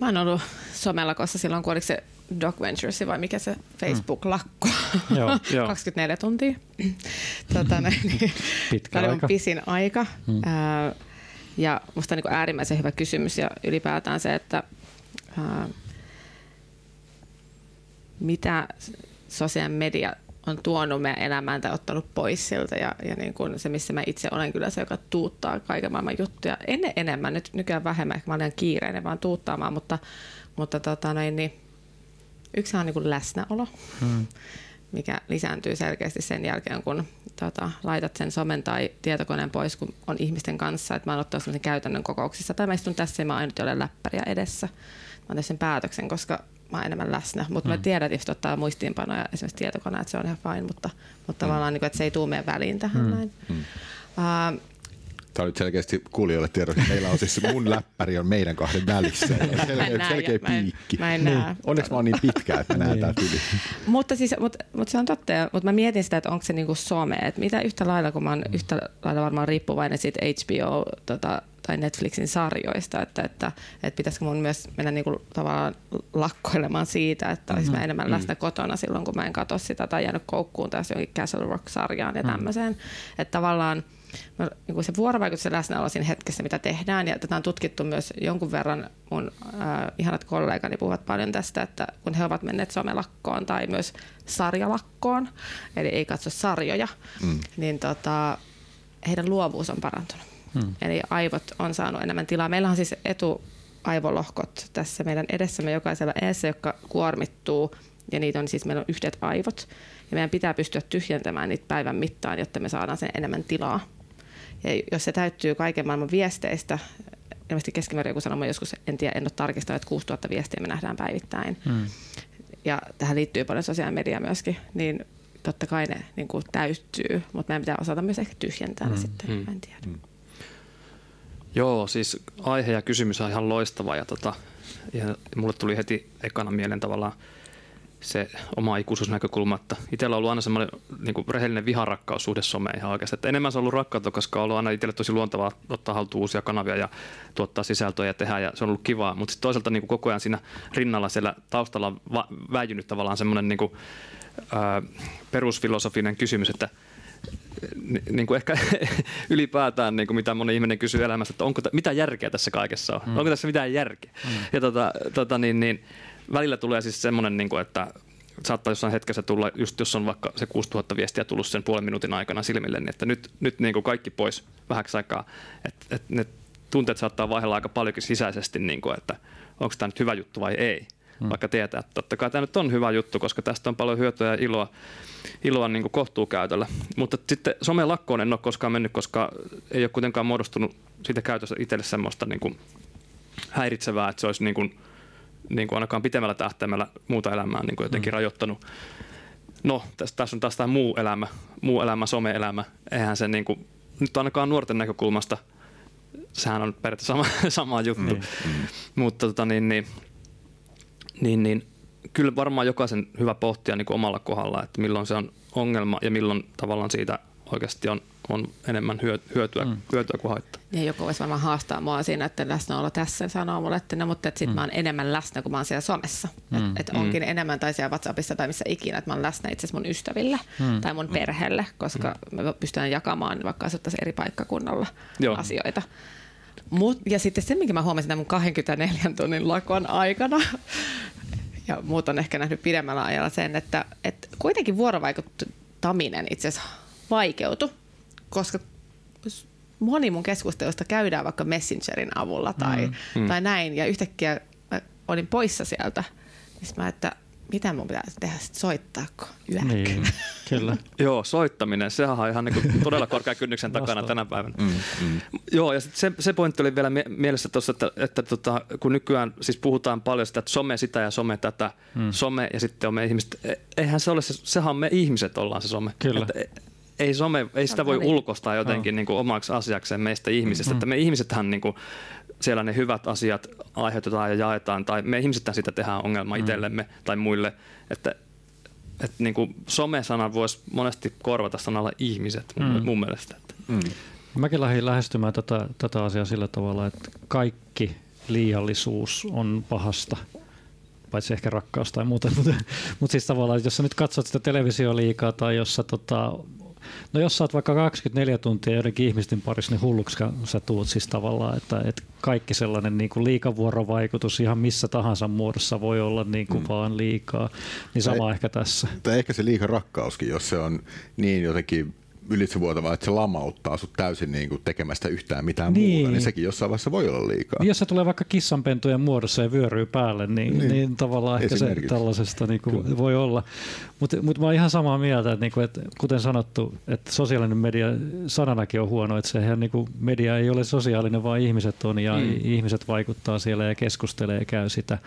Mä oon ollut somelakossa silloin, kun oliko se Doc Ventures vai mikä se Facebook-lakko, mm. 24 tuntia. tota, niin, Pitkä aika. pisin aika. Mm. Ää, ja musta on niin äärimmäisen hyvä kysymys ja ylipäätään se, että ää, mitä sosiaalinen media on tuonut meidän elämään tai ottanut pois siltä ja, ja niin kuin se, missä mä itse olen kyllä se, joka tuuttaa kaiken maailman juttuja. Ennen enemmän, nyt nykyään vähemmän, ehkä mä olen kiireinen vaan tuuttaamaan, mutta, mutta tota noin, niin, Yksi on niin läsnäolo, hmm. mikä lisääntyy selkeästi sen jälkeen, kun tota, laitat sen somen tai tietokoneen pois, kun on ihmisten kanssa. Et mä oon ottanut sellaisen käytännön kokouksissa. Tai mä istun tässä ja mä ainut ole läppäriä edessä. Mä oon sen päätöksen, koska mä oon enemmän läsnä. Mutta hmm. mä tiedän, että jos ottaa muistiinpanoja esimerkiksi tietokoneen, että se on ihan fine, mutta, mutta hmm. tavallaan, niin kuin, että se ei tule meidän väliin tähän hmm. näin. Hmm. Uh, Tämä on nyt selkeästi kuulijoille tiedossa. Meillä on siis mun läppäri on meidän kahden välissä. Selkeä, selkeä mä en, piikki. Mä en näe. Onneksi mä oon niin pitkä, että mä näen tää yli. mutta, siis, mutta, mutta se on totta. Mutta mä mietin sitä, että onko se niinku some. Että mitä yhtä lailla, kun mä oon yhtä lailla varmaan riippuvainen siitä HBO tota, tai Netflixin sarjoista, että, että, että pitäisikö mun myös mennä niinku tavallaan lakkoilemaan siitä, että olisi mm-hmm. mä enemmän läsnä mm-hmm. kotona silloin, kun mä en katso sitä tai jäänyt koukkuun tässä jonkin Castle Rock-sarjaan ja tämmöiseen. Mm-hmm. Että tavallaan no, niin se vuorovaikutus ja läsnäolo siinä hetkessä, mitä tehdään. Ja tätä on tutkittu myös jonkun verran. Mun äh, ihanat kollegani puhuvat paljon tästä, että kun he ovat menneet somelakkoon tai myös sarjalakkoon, eli ei katso sarjoja, mm. niin tota, heidän luovuus on parantunut. Mm. Eli aivot on saanut enemmän tilaa. Meillä on siis etuaivolohkot tässä meidän edessämme jokaisella eessä, jotka kuormittuu ja niitä on siis, meillä on yhdet aivot, ja meidän pitää pystyä tyhjentämään niitä päivän mittaan, jotta me saadaan sen enemmän tilaa. Ja jos se täyttyy kaiken maailman viesteistä, ilmeisesti keskimäärin joku sanoma joskus, en tiedä, en ole tarkistanut, että 6000 viestiä me nähdään päivittäin. Hmm. Ja tähän liittyy paljon sosiaalinen media myöskin, niin totta kai ne niin kuin täyttyy, mutta meidän pitää osata myös ehkä tyhjentää hmm. sitten, hmm. en tiedä. Hmm. Joo, siis aihe ja kysymys on ihan loistava ja tota, ja mulle tuli heti ekana mieleen tavallaan se oma ikuisuusnäkökulma, että itsellä on ollut aina semmoinen niin rehellinen viharakkaussuhde someen ihan oikeasti. Että enemmän se on ollut rakkautta, koska on ollut aina itselle tosi luontevaa ottaa haltuun uusia kanavia ja tuottaa sisältöä ja tehdä ja se on ollut kivaa. Mutta sitten toisaalta niin koko ajan siinä rinnalla siellä taustalla on väijynyt tavallaan semmoinen niin kuin, ää, perusfilosofinen kysymys, että niin kuin ehkä ylipäätään, niin kuin mitä moni ihminen kysyy elämässä, että onko, mitä järkeä tässä kaikessa on? Mm. Onko tässä mitään järkeä? Mm. Ja tota, tota, niin, niin, välillä tulee siis semmoinen, niin kuin, että saattaa jossain hetkessä tulla, just jos on vaikka se 6000 viestiä tullut sen puolen minuutin aikana silmille, niin että nyt, nyt niin kuin kaikki pois vähäksi aikaa. Että et ne tunteet saattaa vaihella aika paljonkin sisäisesti, niin kuin, että onko tämä nyt hyvä juttu vai ei. Hmm. Vaikka tietää, että totta kai tämä nyt on hyvä juttu, koska tästä on paljon hyötyä ja iloa, iloa niin kuin kohtuukäytöllä. Mutta sitten lakkoon en ole koskaan mennyt, koska ei ole kuitenkaan muodostunut siitä käytössä itselle semmoista niin kuin häiritsevää, että se olisi niin kuin, niin kuin ainakaan pitemmällä tähtäimellä muuta elämää niin kuin jotenkin hmm. rajoittanut. No, tässä, tässä on taas tämä muu elämä, muu elämä, some-elämä. Eihän se niin kuin, nyt ainakaan nuorten näkökulmasta, sehän on periaatteessa sama, sama juttu. Mm. Mm. Mutta tota, niin, niin, niin, niin kyllä varmaan jokaisen hyvä pohtia niin kuin omalla kohdalla, että milloin se on ongelma ja milloin tavallaan siitä oikeasti on, on enemmän hyötyä, mm. hyötyä kuin haittaa. Ja joku voisi varmaan haastaa mua siinä, että läsnäolo tässä sanoo mulle, että no, mutta sitten mm. mä oon enemmän läsnä, kun mä oon siellä somessa. Mm. Että et onkin mm. enemmän tai siellä WhatsAppissa tai missä ikinä, että mä oon läsnä itse mun ystäville mm. tai mun mm. perheelle, koska mm. me pystytään jakamaan vaikka asuttaisiin eri paikkakunnalla Joo. asioita. Mut, ja sitten se, minkä mä huomasin tämän mun 24 tunnin lakon aikana, ja muut on ehkä nähnyt pidemmällä ajalla sen, että, että kuitenkin vuorovaikuttaminen itse asiassa vaikeutui, koska moni mun keskustelusta käydään vaikka Messengerin avulla tai, mm, mm. tai näin, ja yhtäkkiä olin poissa sieltä, niin mä, että mitä mun pitäisi tehdä, sit soittaako? Niin, kyllä. Joo, soittaminen, sehän on ihan niin todella korkea kynnyksen takana tänä päivänä. Mm, mm. Joo, ja se, se pointti oli vielä mielessä tuossa, että, että tota, kun nykyään siis puhutaan paljon sitä, että some sitä ja some tätä, mm. some ja sitten on me ihmiset, e, eihän se ole se, sehän me ihmiset ollaan se some. Kyllä. Että, e, ei, some, ei sitä voi ulkostaa jotenkin niin kuin omaksi asiakseen meistä ihmisistä. Mm. Että me ihmisethän niin kuin, siellä ne hyvät asiat aiheutetaan ja jaetaan, tai me ihmisethän sitä tehdään ongelma mm. itsellemme tai muille. Että, että niin kuin some-sana voisi monesti korvata sanalla ihmiset mun, mm. mun mielestä. Mm. Mäkin lähdin lähestymään tätä, tätä asiaa sillä tavalla, että kaikki liiallisuus on pahasta paitsi ehkä rakkaus tai muuta, mutta, mutta siis tavallaan, jos sä nyt katsot sitä televisioliikaa tai jos sä tota, No jos sä oot vaikka 24 tuntia joidenkin ihmisten parissa, niin hulluksi sä tuut siis tavallaan, että, että kaikki sellainen niin kuin liikavuorovaikutus ihan missä tahansa muodossa voi olla niin kuin mm. vaan liikaa. Niin sama tai, ehkä tässä. Tai ehkä se liika rakkauskin, jos se on niin jotenkin ylitsevuotavaa, että se lamauttaa sut täysin niin kuin tekemästä yhtään mitään niin. muuta, niin sekin jossain vaiheessa voi olla liikaa. Niin jos se tulee vaikka kissanpentujen muodossa ja vyöryy päälle, niin, niin. niin tavallaan ehkä se tällaisesta niin kuin voi olla. Mutta mut mä oon ihan samaa mieltä, että, niin kuin, että kuten sanottu, että sosiaalinen media sananakin on huono, että sehän niin kuin media ei ole sosiaalinen, vaan ihmiset on ja mm. ihmiset vaikuttaa siellä ja keskustelee ja käy sitä.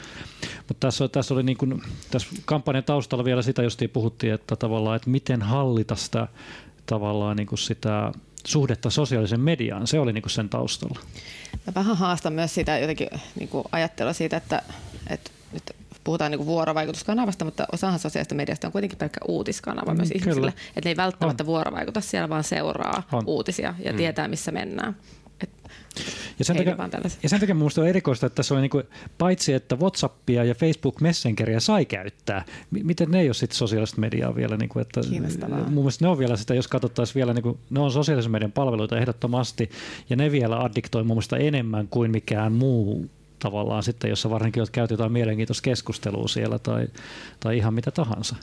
Mutta tässä, tässä oli niin kuin, tässä kampanjan taustalla vielä sitä justiin puhuttiin, että tavallaan, että miten hallita sitä tavallaan niin kuin sitä suhdetta sosiaalisen mediaan. Se oli niin kuin sen taustalla. Mä vähän haastan myös sitä jotenkin niin kuin ajattelua siitä, että, että nyt puhutaan niin vuorovaikutuskanavasta, mutta osahan sosiaalista mediasta on kuitenkin pelkkä uutiskanava mm, myös kyllä. ihmisille. Että ne ei välttämättä on. vuorovaikuta siellä, vaan seuraa on. uutisia ja mm. tietää, missä mennään. Ja sen, takia, ja sen takia minusta on erikoista, että tässä on niin kuin, paitsi että Whatsappia ja Facebook Messengeria sai käyttää, miten ne ei ole sitten sosiaalista mediaa vielä? Niin kuin, että, mun mielestä ne on vielä sitä, jos katsottaisiin vielä, niin kuin, ne on sosiaalisen median palveluita ehdottomasti, ja ne vielä addiktoi mun mielestä enemmän kuin mikään muu tavallaan sitten, jossa varsinkin käyt jotain mielenkiintoista keskustelua siellä tai, tai ihan mitä tahansa.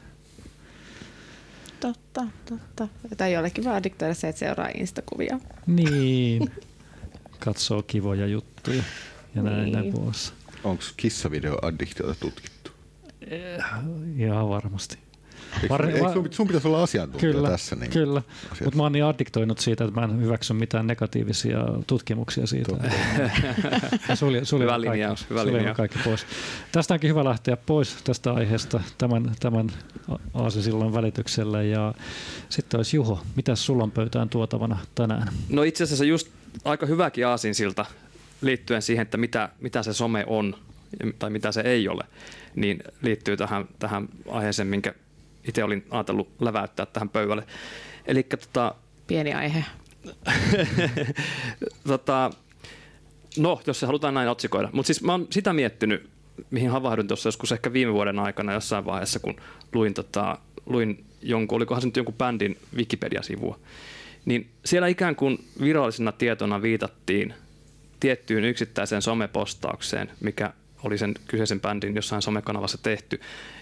Totta, totta. Tai jollekin vaan addiktoida se, että seuraa Instakuvia. Niin. katsoo kivoja juttuja ja näin, niin. näin pois. Onko kissavideo-addiktiota tutkittu? Eh, ihan varmasti. Var, eikö sun, sun pitäisi olla asiantuntija kyllä, tässä? Niin kyllä, mutta mä oon niin addiktoinut siitä, että mä en hyväksy mitään negatiivisia tutkimuksia siitä. sulje, sulje hyvä linjaus, kaikki, hyvä linjaus. kaikki pois. Tästä onkin hyvä lähteä pois tästä aiheesta tämän, tämän aasisillan välityksellä. Ja sitten olisi Juho, mitä sulla on pöytään tuotavana tänään? No itse asiassa just aika hyväkin aasinsilta liittyen siihen, että mitä, mitä se some on tai mitä se ei ole, niin liittyy tähän, tähän aiheeseen, minkä itse olin ajatellut läväyttää tähän pöydälle. Eli tota, Pieni aihe. tota, no, jos se halutaan näin otsikoida. Mutta siis mä oon sitä miettinyt, mihin havahduin tuossa joskus ehkä viime vuoden aikana jossain vaiheessa, kun luin, tota, luin jonkun, olikohan se nyt jonkun bändin Wikipedia-sivua. Niin siellä ikään kuin virallisena tietona viitattiin tiettyyn yksittäiseen somepostaukseen, mikä oli sen kyseisen bändin jossain somekanavassa tehty.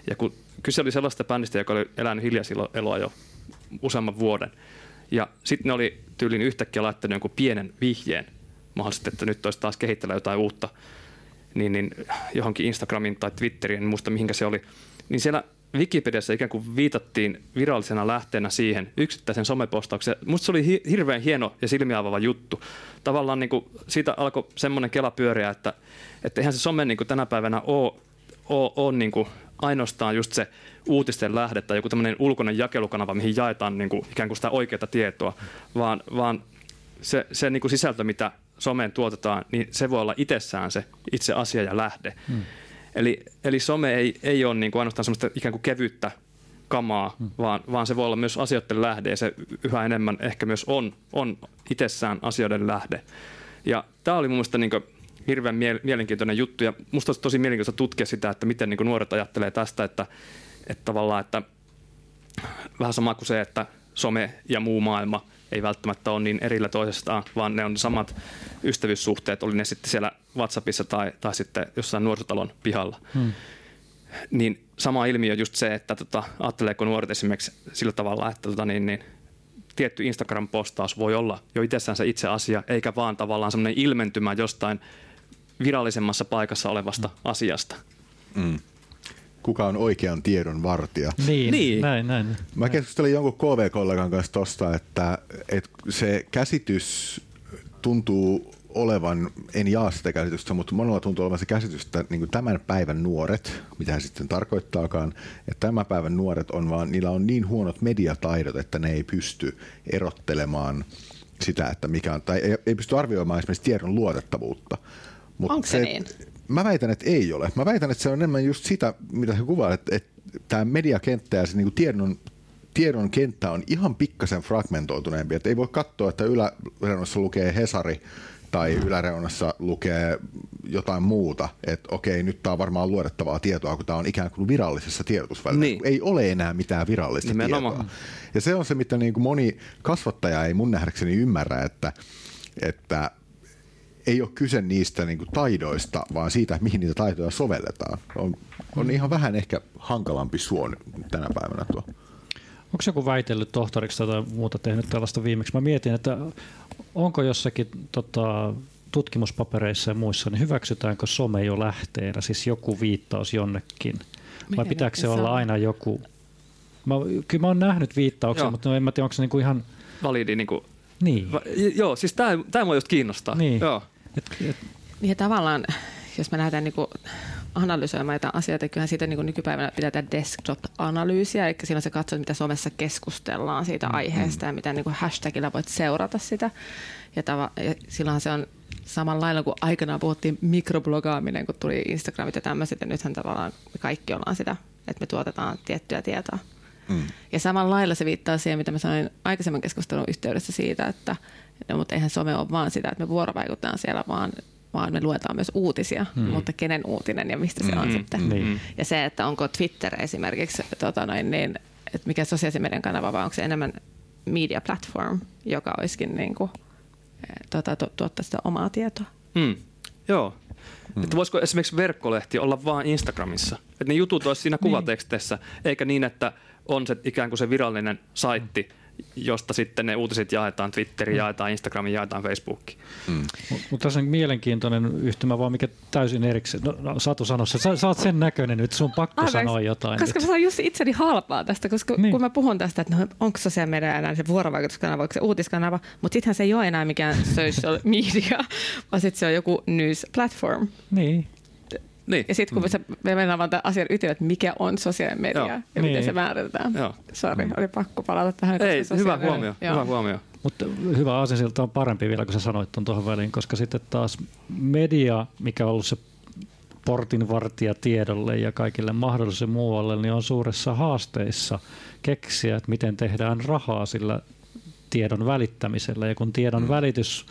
Ja kun kyse oli sellaista bändistä, joka oli elänyt hiljaiseloa jo useamman vuoden, ja sitten ne oli tyylin yhtäkkiä laittanut jonkun pienen vihjeen, mahdollisesti, että nyt olisi taas kehitellä jotain uutta, niin, niin johonkin Instagramin tai Twitteriin, en muista mihinkä se oli, niin siellä Wikipediassa ikään kuin viitattiin virallisena lähteenä siihen yksittäisen somepostaukseen. Musta se oli hi- hirveän hieno ja silmiävava juttu. Tavallaan niin kuin siitä alkoi semmoinen kela pyöriä, että, että eihän se some niin kuin tänä päivänä ole, ole, ole niin kuin ainoastaan just se uutisten lähde tai joku tämmöinen ulkoinen jakelukanava, mihin jaetaan niin kuin ikään kuin sitä oikeaa tietoa, vaan, vaan se, se niin kuin sisältö, mitä someen tuotetaan, niin se voi olla itsessään se itse asia ja lähde. Hmm. Eli, eli some ei, ei ole niin kuin ainoastaan semmoista ikään kuin kevyttä kamaa, hmm. vaan, vaan se voi olla myös asioiden lähde ja se yhä enemmän ehkä myös on, on itsessään asioiden lähde. Ja tämä oli mun mielestä niin hirveän mielenkiintoinen juttu ja musta olisi tosi mielenkiintoista tutkia sitä, että miten niin kuin nuoret ajattelee tästä, että, että tavallaan, että vähän sama kuin se, että some ja muu maailma ei välttämättä ole niin erillä toisestaan, vaan ne on samat ystävyyssuhteet, oli ne sitten siellä WhatsAppissa tai, tai sitten jossain nuorisotalon pihalla. Hmm. Niin sama ilmiö just se, että tota, ajatteleeko nuoret esimerkiksi sillä tavalla, että tota, niin, niin, tietty Instagram-postaus voi olla jo itsessään se itse asia, eikä vaan tavallaan semmoinen ilmentymä jostain virallisemmassa paikassa olevasta hmm. asiasta. Hmm kuka on oikean tiedon vartija. Niin, niin. Näin, näin. Mä keskustelin jonkun KV-kollegan kanssa tosta, että, että se käsitys tuntuu olevan, en jaa sitä käsitystä, mutta monella tuntuu olevan se käsitys, että niin tämän päivän nuoret, mitä sitten tarkoittaakaan, että tämän päivän nuoret on vaan, niillä on niin huonot mediataidot, että ne ei pysty erottelemaan sitä, että mikä on, tai ei, ei pysty arvioimaan esimerkiksi tiedon luotettavuutta. Mut Onko se, se niin? Mä väitän, että ei ole. Mä väitän, että se on enemmän just sitä, mitä se kuvaa, että, että tämä mediakenttä ja se niin tiedon tiedon kenttä on ihan pikkasen fragmentoituneempi. Että ei voi katsoa, että yläreunassa lukee Hesari tai yläreunassa lukee jotain muuta, että okei, nyt tämä on varmaan luodettavaa tietoa, kun tämä on ikään kuin virallisessa tiedotusvälineessä. Niin. Ei ole enää mitään virallista Nimenomaan. tietoa. Ja se on se, mitä niin kuin moni kasvattaja ei mun nähdäkseni ymmärrä, että, että ei ole kyse niistä niin kuin taidoista, vaan siitä, mihin niitä taitoja sovelletaan. On, on ihan vähän ehkä hankalampi suon tänä päivänä tuo. Onko joku väitellyt tohtoriksi tai muuta tehnyt tällaista viimeksi? Mä mietin, että onko jossakin tota, tutkimuspapereissa ja muissa, niin hyväksytäänkö some jo lähteenä, siis joku viittaus jonnekin? Vai Miten pitääkö se olla aina joku? Mä, kyllä mä oon nähnyt viittauksia, joo. mutta en mä tiedä, onko se niinku ihan... Validi niinku... Niin. Va, joo, siis tämä mua just kiinnostaa. Niin. Joo. Et, et... Niin ja tavallaan, jos me lähdetään niinku analysoimaan jotain asioita. Kyllähän siitä niin kuin nykypäivänä pitää tehdä desktop-analyysiä, eli silloin se katsoo, mitä somessa keskustellaan siitä mm, aiheesta mm. ja mitä niin kuin hashtagilla voit seurata sitä. Ja, tava, ja silloin se on samalla lailla kuin aikanaan puhuttiin mikroblogaaminen, kun tuli Instagramit ja tämmöiset, ja nythän tavallaan me kaikki ollaan sitä, että me tuotetaan tiettyä tietoa. Mm. Ja samalla lailla se viittaa siihen, mitä mä sanoin aikaisemman keskustelun yhteydessä siitä, että no, mutta eihän some ole vaan sitä, että me vuorovaikutetaan siellä, vaan vaan me luetaan myös uutisia, hmm. mutta kenen uutinen ja mistä se on hmm. sitten. Hmm. Ja se, että onko Twitter esimerkiksi, tota noin, niin, että mikä sosiaalisen median kanava, vai onko se enemmän media platform, joka olisikin niin kuin, tota, tu- tuottaa sitä omaa tietoa. Hmm. Joo. Hmm. Että voisiko esimerkiksi verkkolehti olla vain Instagramissa? Että ne jutut olisi siinä niin. kuvateksteissä, niin. eikä niin, että on se ikään kuin se virallinen saitti, hmm josta sitten ne uutiset jaetaan Twitteriin, mm. jaetaan Instagramiin, jaetaan Facebookiin. Mm. Mutta tässä on mielenkiintoinen yhtymä, vaan mikä täysin erikseen. No, no Satu sanoi, sä, sä oot sen näköinen nyt, sun pakko Aivan, sanoa jotain. Koska nyt. mä saan just itseni halpaa tästä, koska niin. kun mä puhun tästä, että no, onko se meidän enää se vuorovaikutuskanava, onko se uutiskanava, mutta sittenhän se ei ole enää mikään social media, vaan sitten se on joku news platform. Niin. Niin. Ja sitten kun mm. me mennään vaan tämän asian ytimeen, että mikä on sosiaalinen media Joo. ja niin. miten se määritetään. Sori, mm. oli pakko palata tähän. Ei, hyvä huomio. Hyvä huomio. Mutta hyvä aasinsilta on parempi vielä, kun sä sanoit tuon tuohon väliin, koska sitten taas media, mikä on ollut se portinvartija tiedolle ja kaikille mahdolliselle muualle, niin on suuressa haasteissa keksiä, että miten tehdään rahaa sillä tiedon välittämisellä. Ja kun tiedon mm. välitys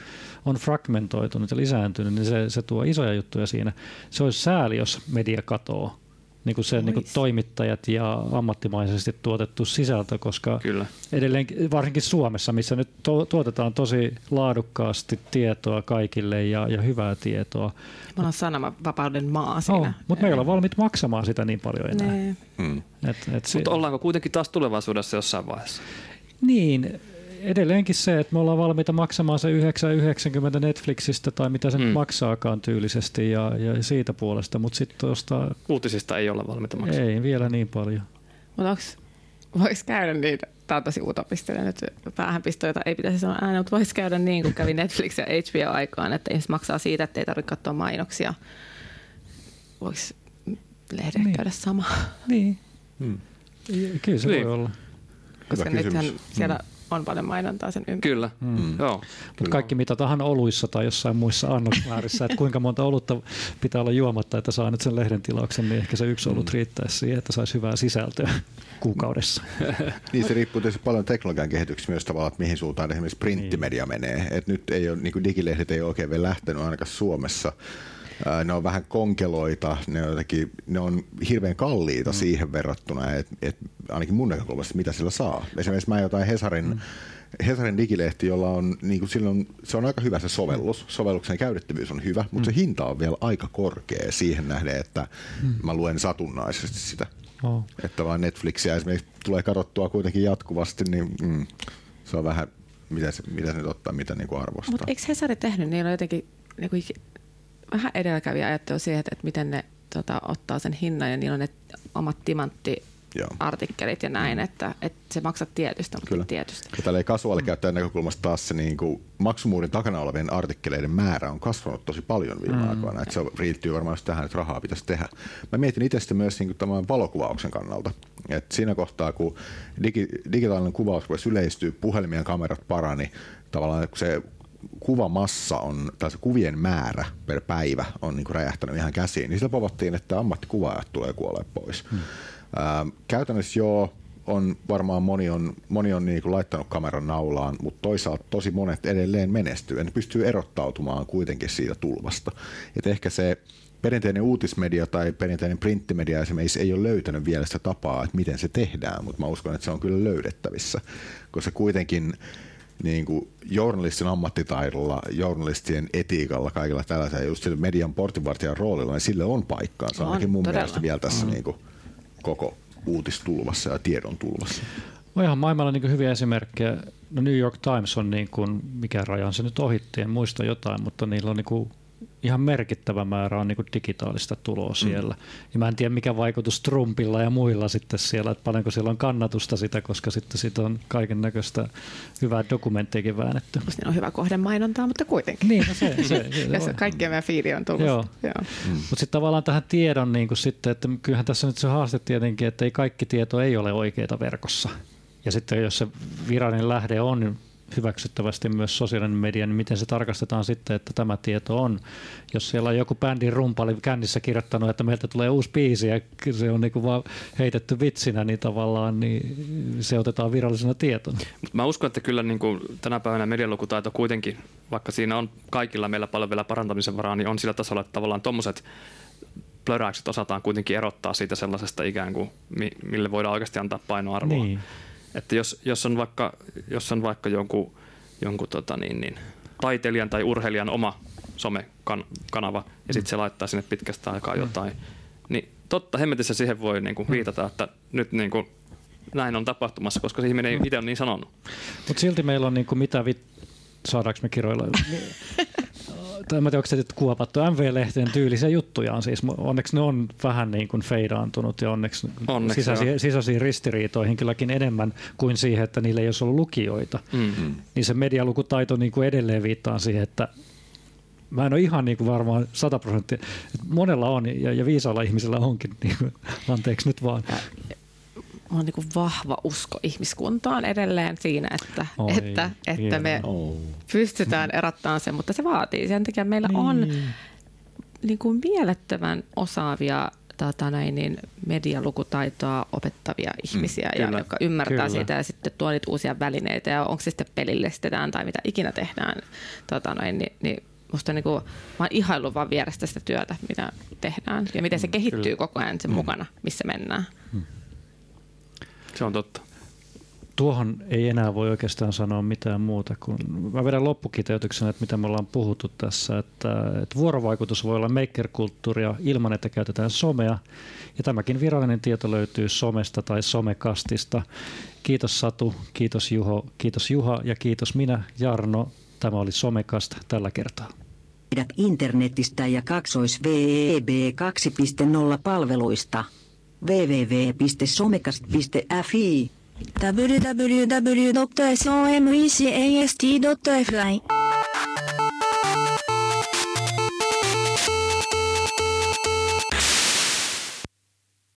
on fragmentoitunut ja lisääntynyt, niin se, se tuo isoja juttuja siinä. Se olisi sääli, jos media katoo. niin kuin se niin kuin toimittajat ja ammattimaisesti tuotettu sisältö, koska Kyllä. edelleen varsinkin Suomessa, missä nyt to, tuotetaan tosi laadukkaasti tietoa kaikille ja, ja hyvää tietoa. Me ollaan sananvapauden maa siinä. Oh, mutta me ei olla valmiit maksamaan sitä niin paljon enää. Nee. Mm. Et, et si- Mutta ollaanko kuitenkin taas tulevaisuudessa jossain vaiheessa? Niin, edelleenkin se, että me ollaan valmiita maksamaan se 9,90 Netflixistä tai mitä se mm. Mm. maksaakaan tyylisesti ja, ja siitä puolesta, mutta sitten tuosta Uutisista ei olla valmiita maksamaan. ei vielä niin paljon. Mutta voiko käydä niin, tämä on tosi utopistinen nyt päähänpisto, jota ei pitäisi sanoa ääneen, mutta voisi käydä niin, kun kävi Netflix ja HBO aikaan, että ihmiset maksaa siitä, että ei tarvitse katsoa mainoksia. Voiko lehdet Niin. käydä sama? Niin, Mm. kyllä se Niin. voi olla. Koska kysymys. nythän Mm. On paljon mainontaa sen ympärillä. Kyllä, Mm. joo. Mutta kaikki mitataan oluissa tai jossain muissa annosmäärissä, että kuinka monta olutta pitää olla juomatta, että saa nyt sen lehden tilauksen, niin ehkä se yksi olut riittäisi siihen, että saisi hyvää sisältöä kuukaudessa. Niin se riippuu tietysti paljon teknologian kehityksestä myös tavallaan, että mihin suuntaan esimerkiksi printtimedia menee. Et nyt ei ole, niin digilehdet ei ole oikein vielä lähtenyt ainakaan Suomessa. Ne on vähän konkeloita, ne on, jotenkin, ne on hirveän kalliita mm. siihen verrattuna, että et ainakin mun näkökulmasta, mitä sillä saa. Esimerkiksi mä jotain Hesarin, mm. Hesarin digilehti, jolla on, niin kuin silloin, se on aika hyvä se sovellus. Sovelluksen käytettävyys on hyvä, mutta mm. se hinta on vielä aika korkea siihen nähden, että mm. mä luen satunnaisesti sitä. Oh. Että vaan Netflixiä esimerkiksi tulee katsottua kuitenkin jatkuvasti, niin mm, se on vähän, mitä se, mitä se nyt ottaa, mitä niin kuin arvostaa. Mutta eikö Hesari tehnyt, niillä on jotenkin niin kuin, vähän edelläkävijä ajattelu siihen, että, että miten ne tota, ottaa sen hinnan ja niillä on ne omat timanttiartikkelit Joo. ja näin, että, että se maksat tietystä, mutta Kyllä. tietysti. Ja tällä kasuaalikäyttäjän näkökulmasta taas se niin kuin maksumuurin takana olevien artikkeleiden määrä on kasvanut tosi paljon viime mm. aikoina. Että se riittyy varmaan just tähän, että rahaa pitäisi tehdä. Mä mietin itse sitä myös niin kuin tämän valokuvauksen kannalta. Et siinä kohtaa, kun digi, digitaalinen kuvaus voisi yleistyä, puhelimien kamerat parani, tavallaan kun se kuvamassa on, tai se kuvien määrä per päivä on niin kuin räjähtänyt ihan käsiin, niin sillä povottiin, että ammattikuvaajat tulee kuolleet pois. Hmm. Ää, käytännössä joo, on varmaan moni on, moni on niin kuin laittanut kameran naulaan, mutta toisaalta tosi monet edelleen menestyy ja ne pystyy erottautumaan kuitenkin siitä tulvasta. Et ehkä se perinteinen uutismedia tai perinteinen printtimedia esimerkiksi ei ole löytänyt vielä sitä tapaa, että miten se tehdään, mutta mä uskon, että se on kyllä löydettävissä, koska kuitenkin niin kuin journalistin ammattitaidolla, journalistien etiikalla, kaikilla tällaisella, just sillä median portinvartijan roolilla, niin sille on paikkaansa On, ainakin mun todella. mielestä vielä tässä niin kuin koko uutistulvassa ja tiedon tulvassa. On ihan maailmalla niin hyviä esimerkkejä. No New York Times on, niin kuin, mikä rajan se nyt ohitti, en muista jotain, mutta niillä on niin kuin ihan merkittävä määrä on niin kuin digitaalista tuloa siellä. Mm. Ja mä en tiedä, mikä vaikutus Trumpilla ja muilla sitten siellä, että paljonko siellä on kannatusta sitä, koska sitten siitä on kaiken näköistä hyvää dokumenttiakin väännetty. Musta niillä on hyvä kohde mainontaa, mutta kuitenkin. Niin, no se, se, se, Ja se se on. kaikkien meidän fiili on tullut. Joo. Joo. Mutta sitten tavallaan tähän tiedon, niin kuin sitten, että kyllähän tässä nyt se haaste tietenkin, että ei kaikki tieto ei ole oikeaa verkossa. Ja sitten jos se virallinen lähde on hyväksyttävästi myös sosiaalinen media, niin miten se tarkastetaan sitten, että tämä tieto on. Jos siellä on joku bändin rumpali kännissä kirjoittanut, että meiltä tulee uusi biisi ja se on niinku vaan heitetty vitsinä, niin tavallaan niin se otetaan virallisena tietona. Mut mä uskon, että kyllä niin kuin tänä päivänä medialukutaito kuitenkin, vaikka siinä on kaikilla meillä paljon vielä parantamisen varaa, niin on sillä tasolla, että tavallaan tuommoiset plöräykset osataan kuitenkin erottaa siitä sellaisesta ikään kuin, mi- mille voidaan oikeasti antaa painoarvoa. Niin. Että jos, jos, on vaikka, jos on vaikka jonkun, jonkun tota niin, niin, taiteilijan tai urheilijan oma somekanava ja sitten se laittaa sinne pitkästä aikaa jotain, niin totta hemmetissä siihen voi niin kuin, viitata, että nyt niin kuin, näin on tapahtumassa, koska se ihminen ei itse on niin sanonut. Mutta silti meillä on niinku mitä vit... Saadaanko me kiroilla? tai mä tiedä, onko se nyt kuopattu. MV-lehteen tyylisiä juttuja on siis. Onneksi ne on vähän niin kuin feidaantunut ja onneksi, Onneksi, sisäisiin, sisäisiin ristiriitoihin kylläkin enemmän kuin siihen, että niillä ei olisi ollut lukijoita. Mm. Niin se medialukutaito niin kuin edelleen viittaa siihen, että mä en ole ihan niin kuin varmaan 100 prosenttia. että Monella on ja, ja viisaalla ihmisellä onkin. Niin kuin, anteeksi nyt vaan. Mulla on niin vahva usko ihmiskuntaan edelleen siinä, että, Oi, että, että me Oh. pystytään erottamaan sen, mutta se vaatii. Sen takia meillä niin. on niin kuin mielettömän osaavia tota näin, niin medialukutaitoa opettavia ihmisiä, mm, ja, kyllä. jotka ymmärtää Kyllä. siitä ja sitten tuo niitä uusia välineitä ja onko se sitten pelillistetään tai mitä ikinä tehdään, tota näin, niin, niin musta niin kuin, mä oon ihaillut vaan vierestä sitä työtä, mitä tehdään ja miten se kehittyy Kyllä. koko ajan sen mm. mukana, missä mennään. Mm. Se on totta. Tuohon ei enää voi oikeastaan sanoa mitään muuta kuin, mä vedän loppukiteytyksen, että mitä me ollaan puhuttu tässä, että, että vuorovaikutus voi olla maker-kulttuuria ilman, että käytetään somea, ja tämäkin virallinen tieto löytyy somesta tai somekastista. Kiitos Satu, kiitos Juho, kiitos Juha ja kiitos minä Jarno. Tämä oli Somekast tällä kertaa. Pidät internetistä ja kaksois VEB 2.0 palveluista www.somekast.fi www.somecast.fi